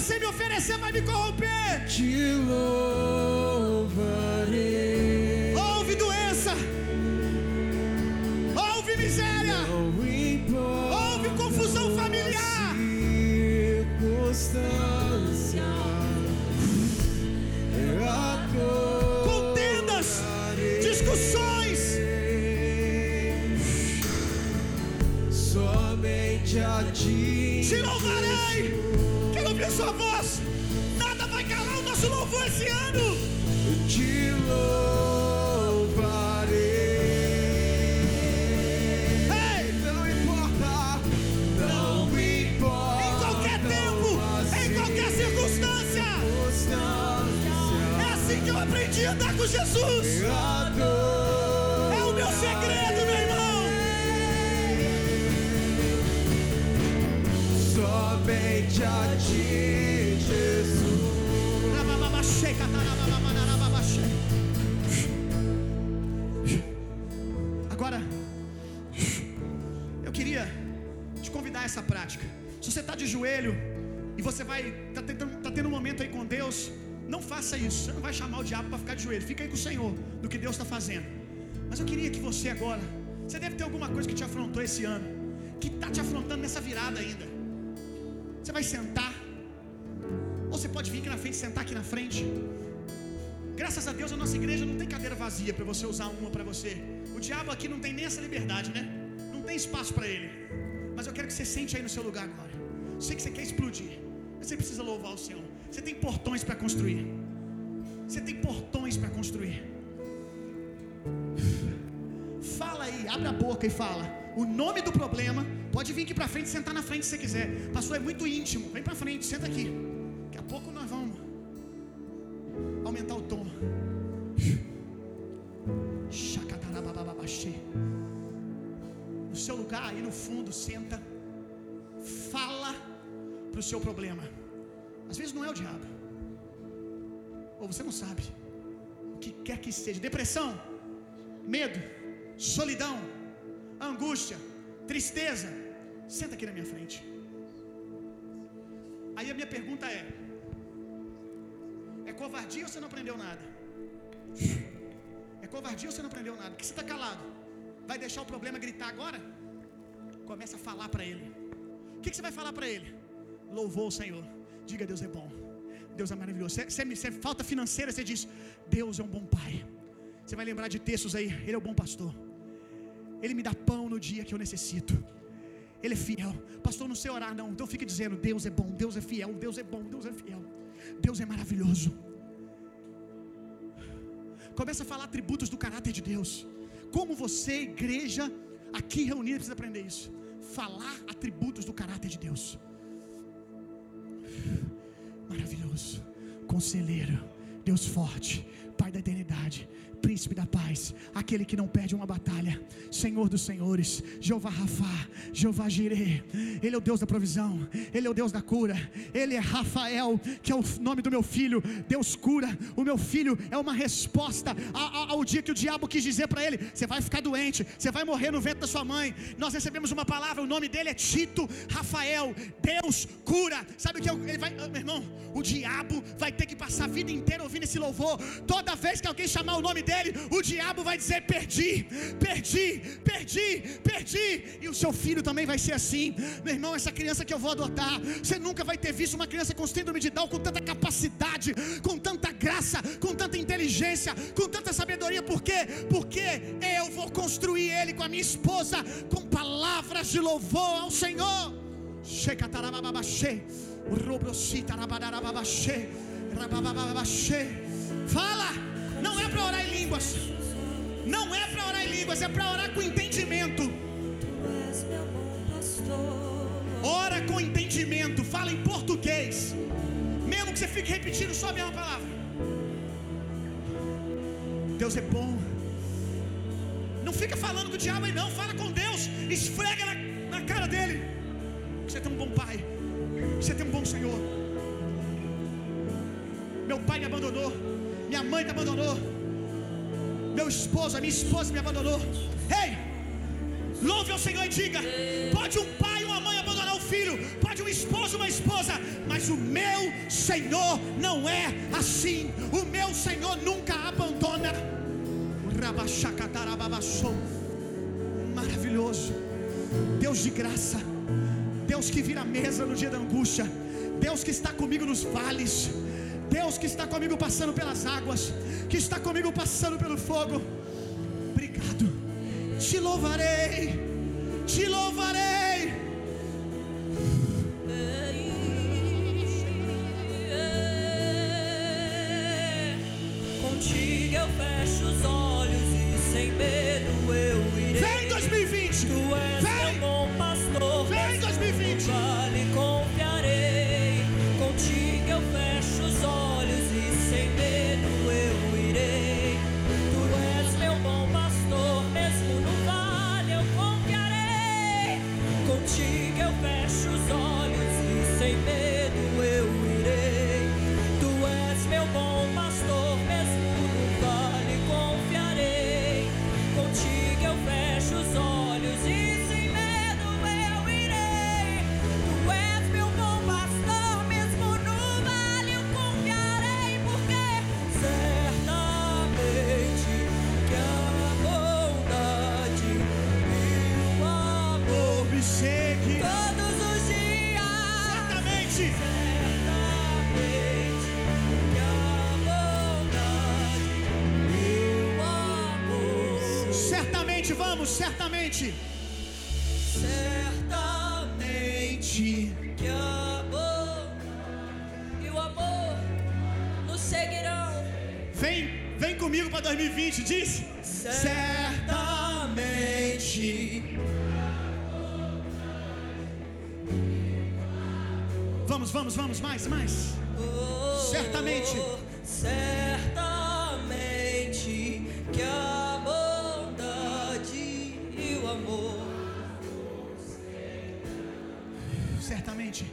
[SPEAKER 2] Você me oferecer vai me corromper. Te louvarei. Houve doença. Houve miséria. Houve confusão familiar. Contendas, discussões.
[SPEAKER 3] Somente a ti.
[SPEAKER 2] Te louvarei. A sua voz. Nada vai calar o nosso louvor esse ano.
[SPEAKER 3] Te louvarei.
[SPEAKER 2] Ei,
[SPEAKER 3] Não importa, não importa.
[SPEAKER 2] em qualquer tempo, em qualquer circunstância. É assim que eu aprendi a andar com Jesus. Essa prática. Se você está de joelho e você vai tá, tentando, tá tendo um momento aí com Deus, não faça isso. Você não vai chamar o diabo para ficar de joelho. Fica aí com o Senhor do que Deus está fazendo. Mas eu queria que você agora, você deve ter alguma coisa que te afrontou esse ano, que está te afrontando nessa virada ainda. Você vai sentar, ou você pode vir aqui na frente, sentar aqui na frente. Graças a Deus a nossa igreja não tem cadeira vazia para você usar uma para você. O diabo aqui não tem nem essa liberdade, né? Não tem espaço para ele. Mas eu quero que você sente aí no seu lugar agora. Sei que você quer explodir. Mas você precisa louvar o Senhor. Você tem portões para construir. Você tem portões para construir. Fala aí, abre a boca e fala. O nome do problema. Pode vir aqui para frente, sentar na frente se você quiser. Pastor, é muito íntimo. Vem para frente, senta aqui. Daqui a pouco nós vamos aumentar o tom. Chacatarabababachê. Seu lugar, aí no fundo, senta. Fala para o seu problema. Às vezes não é o diabo. Ou você não sabe. O que quer que seja. Depressão, medo, solidão, angústia, tristeza. Senta aqui na minha frente. Aí a minha pergunta é: é covardia ou você não aprendeu nada? É covardia ou você não aprendeu nada? Por que você está calado? Vai deixar o problema gritar agora? Começa a falar para ele. O que, que você vai falar para ele? Louvou o Senhor. Diga: Deus é bom. Deus é maravilhoso. Você, você falta financeira, você diz: Deus é um bom pai. Você vai lembrar de textos aí. Ele é o bom pastor. Ele me dá pão no dia que eu necessito. Ele é fiel. Pastor, não sei orar, não. Então fique dizendo: Deus é bom, Deus é fiel, Deus é bom, Deus é fiel. Deus é maravilhoso. Começa a falar atributos do caráter de Deus. Como você, igreja, aqui reunida, precisa aprender isso. Falar atributos do caráter de Deus. Maravilhoso. Conselheiro. Deus forte. Pai da eternidade. Príncipe da paz, aquele que não perde uma batalha, Senhor dos senhores, Jeová Rafa, Jeová Jireh, Ele é o Deus da provisão, Ele é o Deus da cura, Ele é Rafael, que é o nome do meu filho, Deus cura, o meu filho é uma resposta ao dia que o diabo quis dizer para ele: você vai ficar doente, você vai morrer no ventre da sua mãe. Nós recebemos uma palavra, o nome dele é Tito Rafael, Deus cura. Sabe o que ele vai, ah, meu irmão? O diabo vai ter que passar a vida inteira ouvindo esse louvor. Toda vez que alguém chamar o nome dele, o diabo vai dizer: perdi, perdi, perdi, perdi. E o seu filho também vai ser assim, meu irmão. Essa criança que eu vou adotar, você nunca vai ter visto uma criança com síndrome de Down com tanta capacidade, com tanta graça, com tanta inteligência, com tanta sabedoria. Por quê? Porque eu vou construir ele com a minha esposa, com palavras de louvor ao Senhor. Fala, não é para orar em línguas, não é para orar em línguas, é para orar com entendimento. Ora com entendimento, fala em português, mesmo que você fique repetindo só a mesma palavra. Deus é bom. Não fica falando com o diabo aí, não. Fala com Deus. Esfrega na, na cara dele. Você tem um bom pai. Você tem um bom Senhor. Meu pai me abandonou. Minha mãe me abandonou. Meu esposo, a minha esposa me abandonou. Ei! Louve ao Senhor e diga: pode um pai e uma mãe abandonar o filho, pode um esposo uma esposa, mas o meu Senhor não é assim. O meu Senhor nunca abandona. Maravilhoso, Deus de graça, Deus que vira mesa no dia da angústia, Deus que está comigo nos vales, Deus que está comigo passando pelas águas, que está comigo passando pelo fogo. Obrigado, te louvarei, te louvarei.
[SPEAKER 4] Contigo eu fecho os olhos e sem medo eu irei.
[SPEAKER 2] Vem 2020,
[SPEAKER 4] Tu és
[SPEAKER 2] vem,
[SPEAKER 4] meu bom pastor.
[SPEAKER 2] vem 2020.
[SPEAKER 4] Vale
[SPEAKER 2] comigo para 2020, diz.
[SPEAKER 4] Certamente.
[SPEAKER 2] Vamos, vamos, vamos, mais, mais. Certamente.
[SPEAKER 4] Certamente que a bondade e o amor.
[SPEAKER 2] Certamente.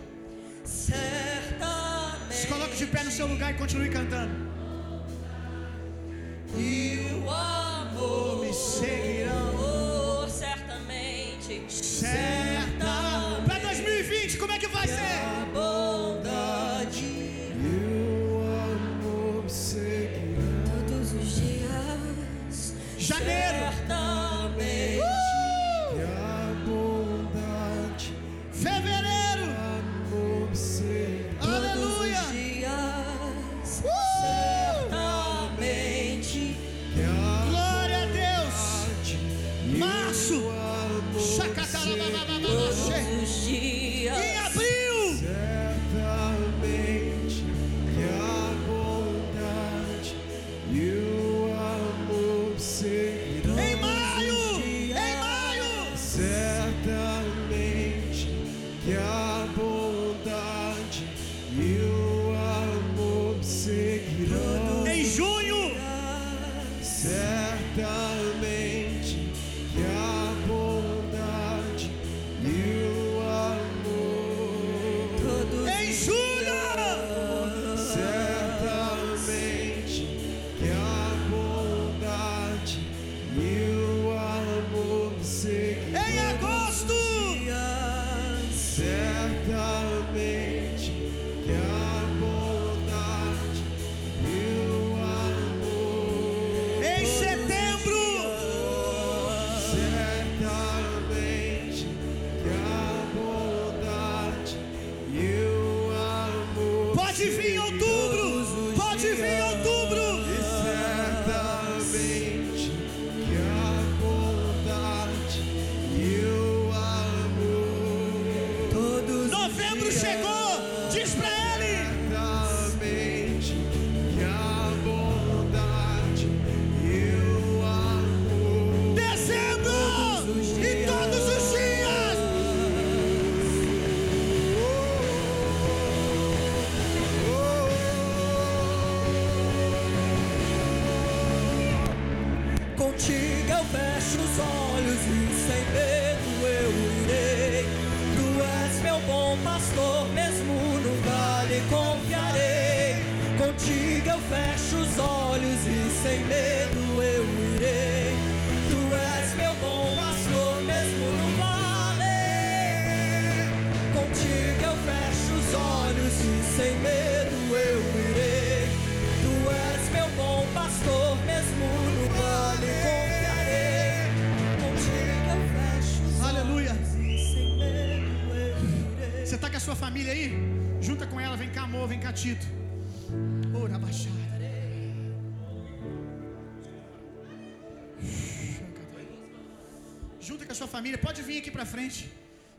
[SPEAKER 4] Certamente.
[SPEAKER 2] Se coloque de pé no seu lugar e continue cantando.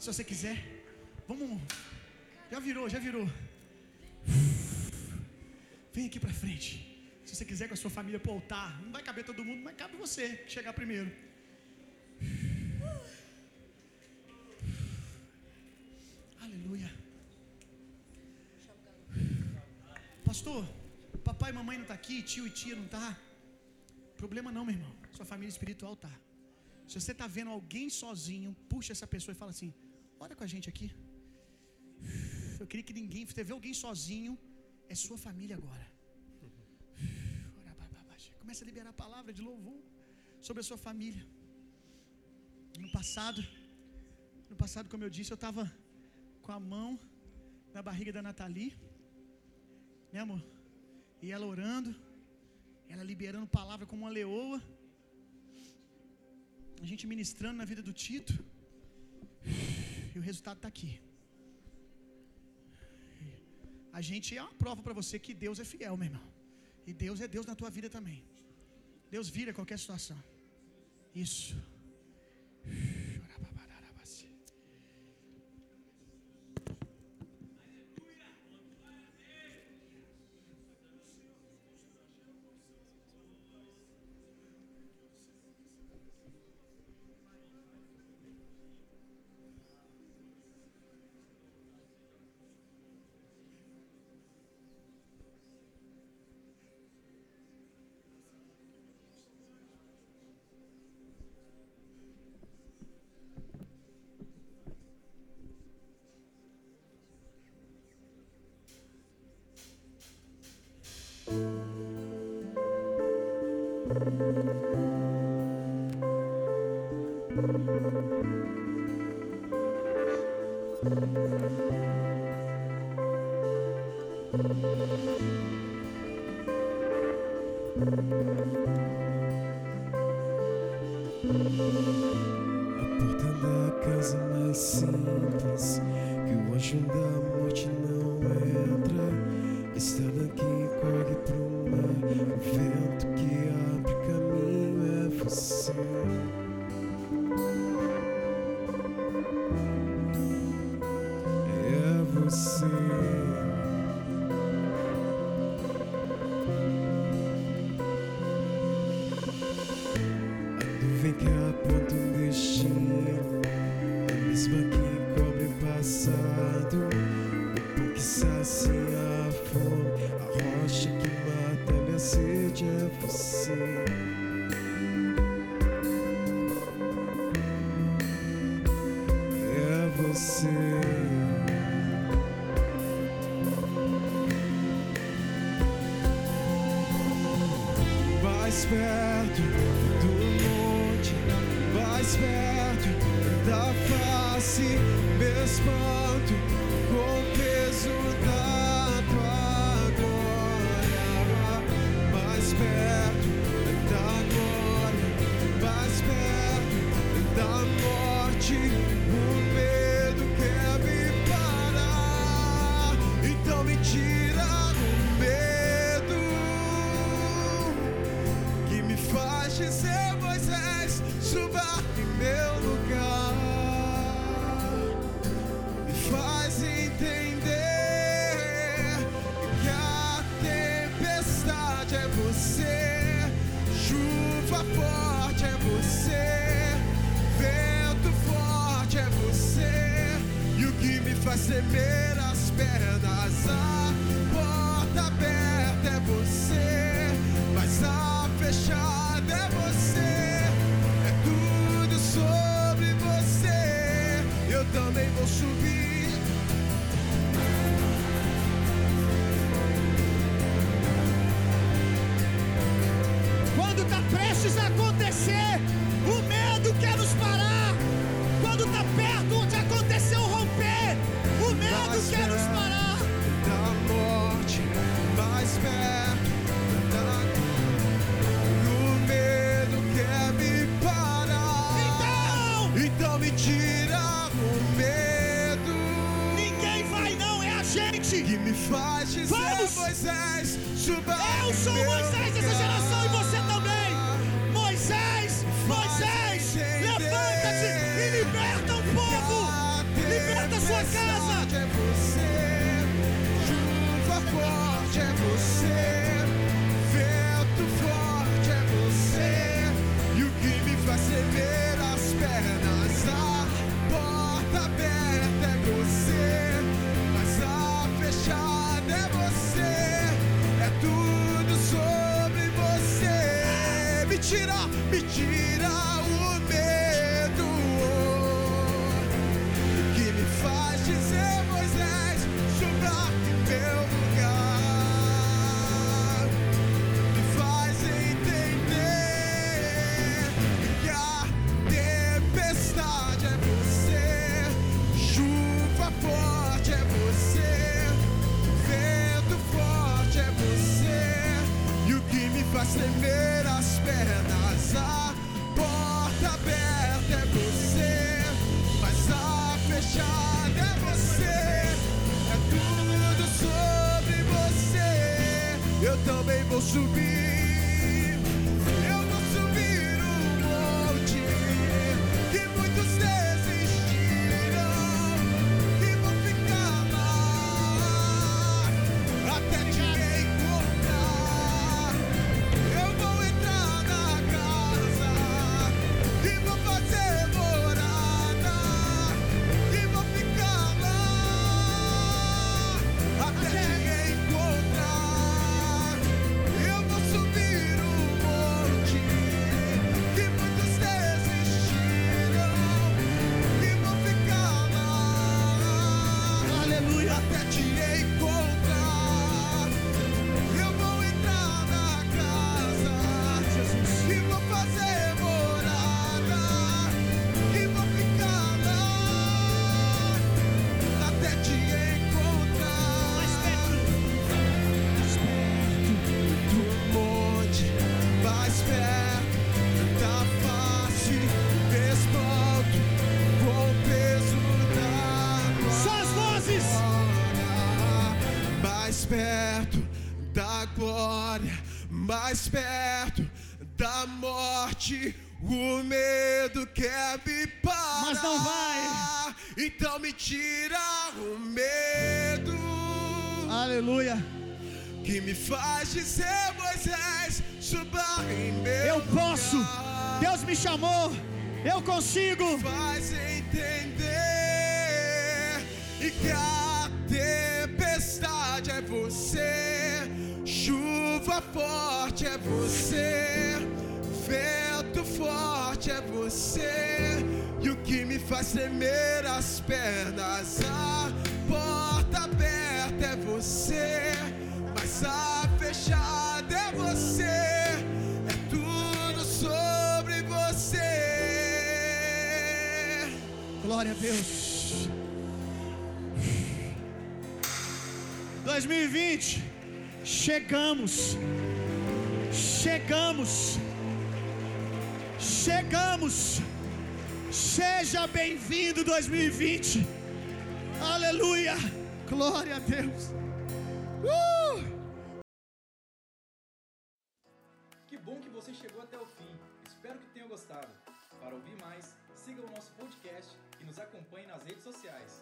[SPEAKER 2] Se você quiser. Vamos. Já virou, já virou. Vem aqui pra frente. Se você quiser com a sua família pro altar, não vai caber todo mundo, mas cabe você que chegar primeiro. Aleluia. Pastor, papai e mamãe não tá aqui, tio e tia não tá. Problema não, meu irmão. Sua família espiritual tá. Se você tá vendo alguém sozinho, puxa essa pessoa e fala assim: "Ora com a gente aqui". Eu queria que ninguém, você vê alguém sozinho, é sua família agora. Começa a liberar a palavra de louvor sobre a sua família. No passado, no passado, como eu disse, eu estava com a mão na barriga da Nathalie, né, amor? E ela orando, ela liberando palavra como uma leoa, a gente ministrando na vida do Tito, e o resultado está aqui. A gente é uma prova para você que Deus é fiel, meu irmão. E Deus é Deus na tua vida também. Deus vira qualquer situação. Isso.
[SPEAKER 3] Sacia a fome. A rocha que mata minha sede é você dizer Moisés, suba em meu lugar. Me faz entender que a tempestade é você, chuva forte é você, vento forte é você, e o que me faz tremer
[SPEAKER 2] voz dizer,
[SPEAKER 3] Vamos!
[SPEAKER 2] Moisés, suba
[SPEAKER 3] Eu sou Moisés, geração!
[SPEAKER 2] Faz dizer ser Moisés suba em meu
[SPEAKER 3] Eu posso,
[SPEAKER 2] lugar.
[SPEAKER 3] Deus me chamou, eu consigo.
[SPEAKER 2] Faz entender e que a tempestade é você, chuva forte é você, vento forte é você. E o que me faz tremer as pernas, a porta aberta é você.
[SPEAKER 3] Glória a Deus. 2020, chegamos. Chegamos. Chegamos. Seja bem-vindo 2020. Aleluia. Glória a Deus. Uh!
[SPEAKER 1] redes sociais.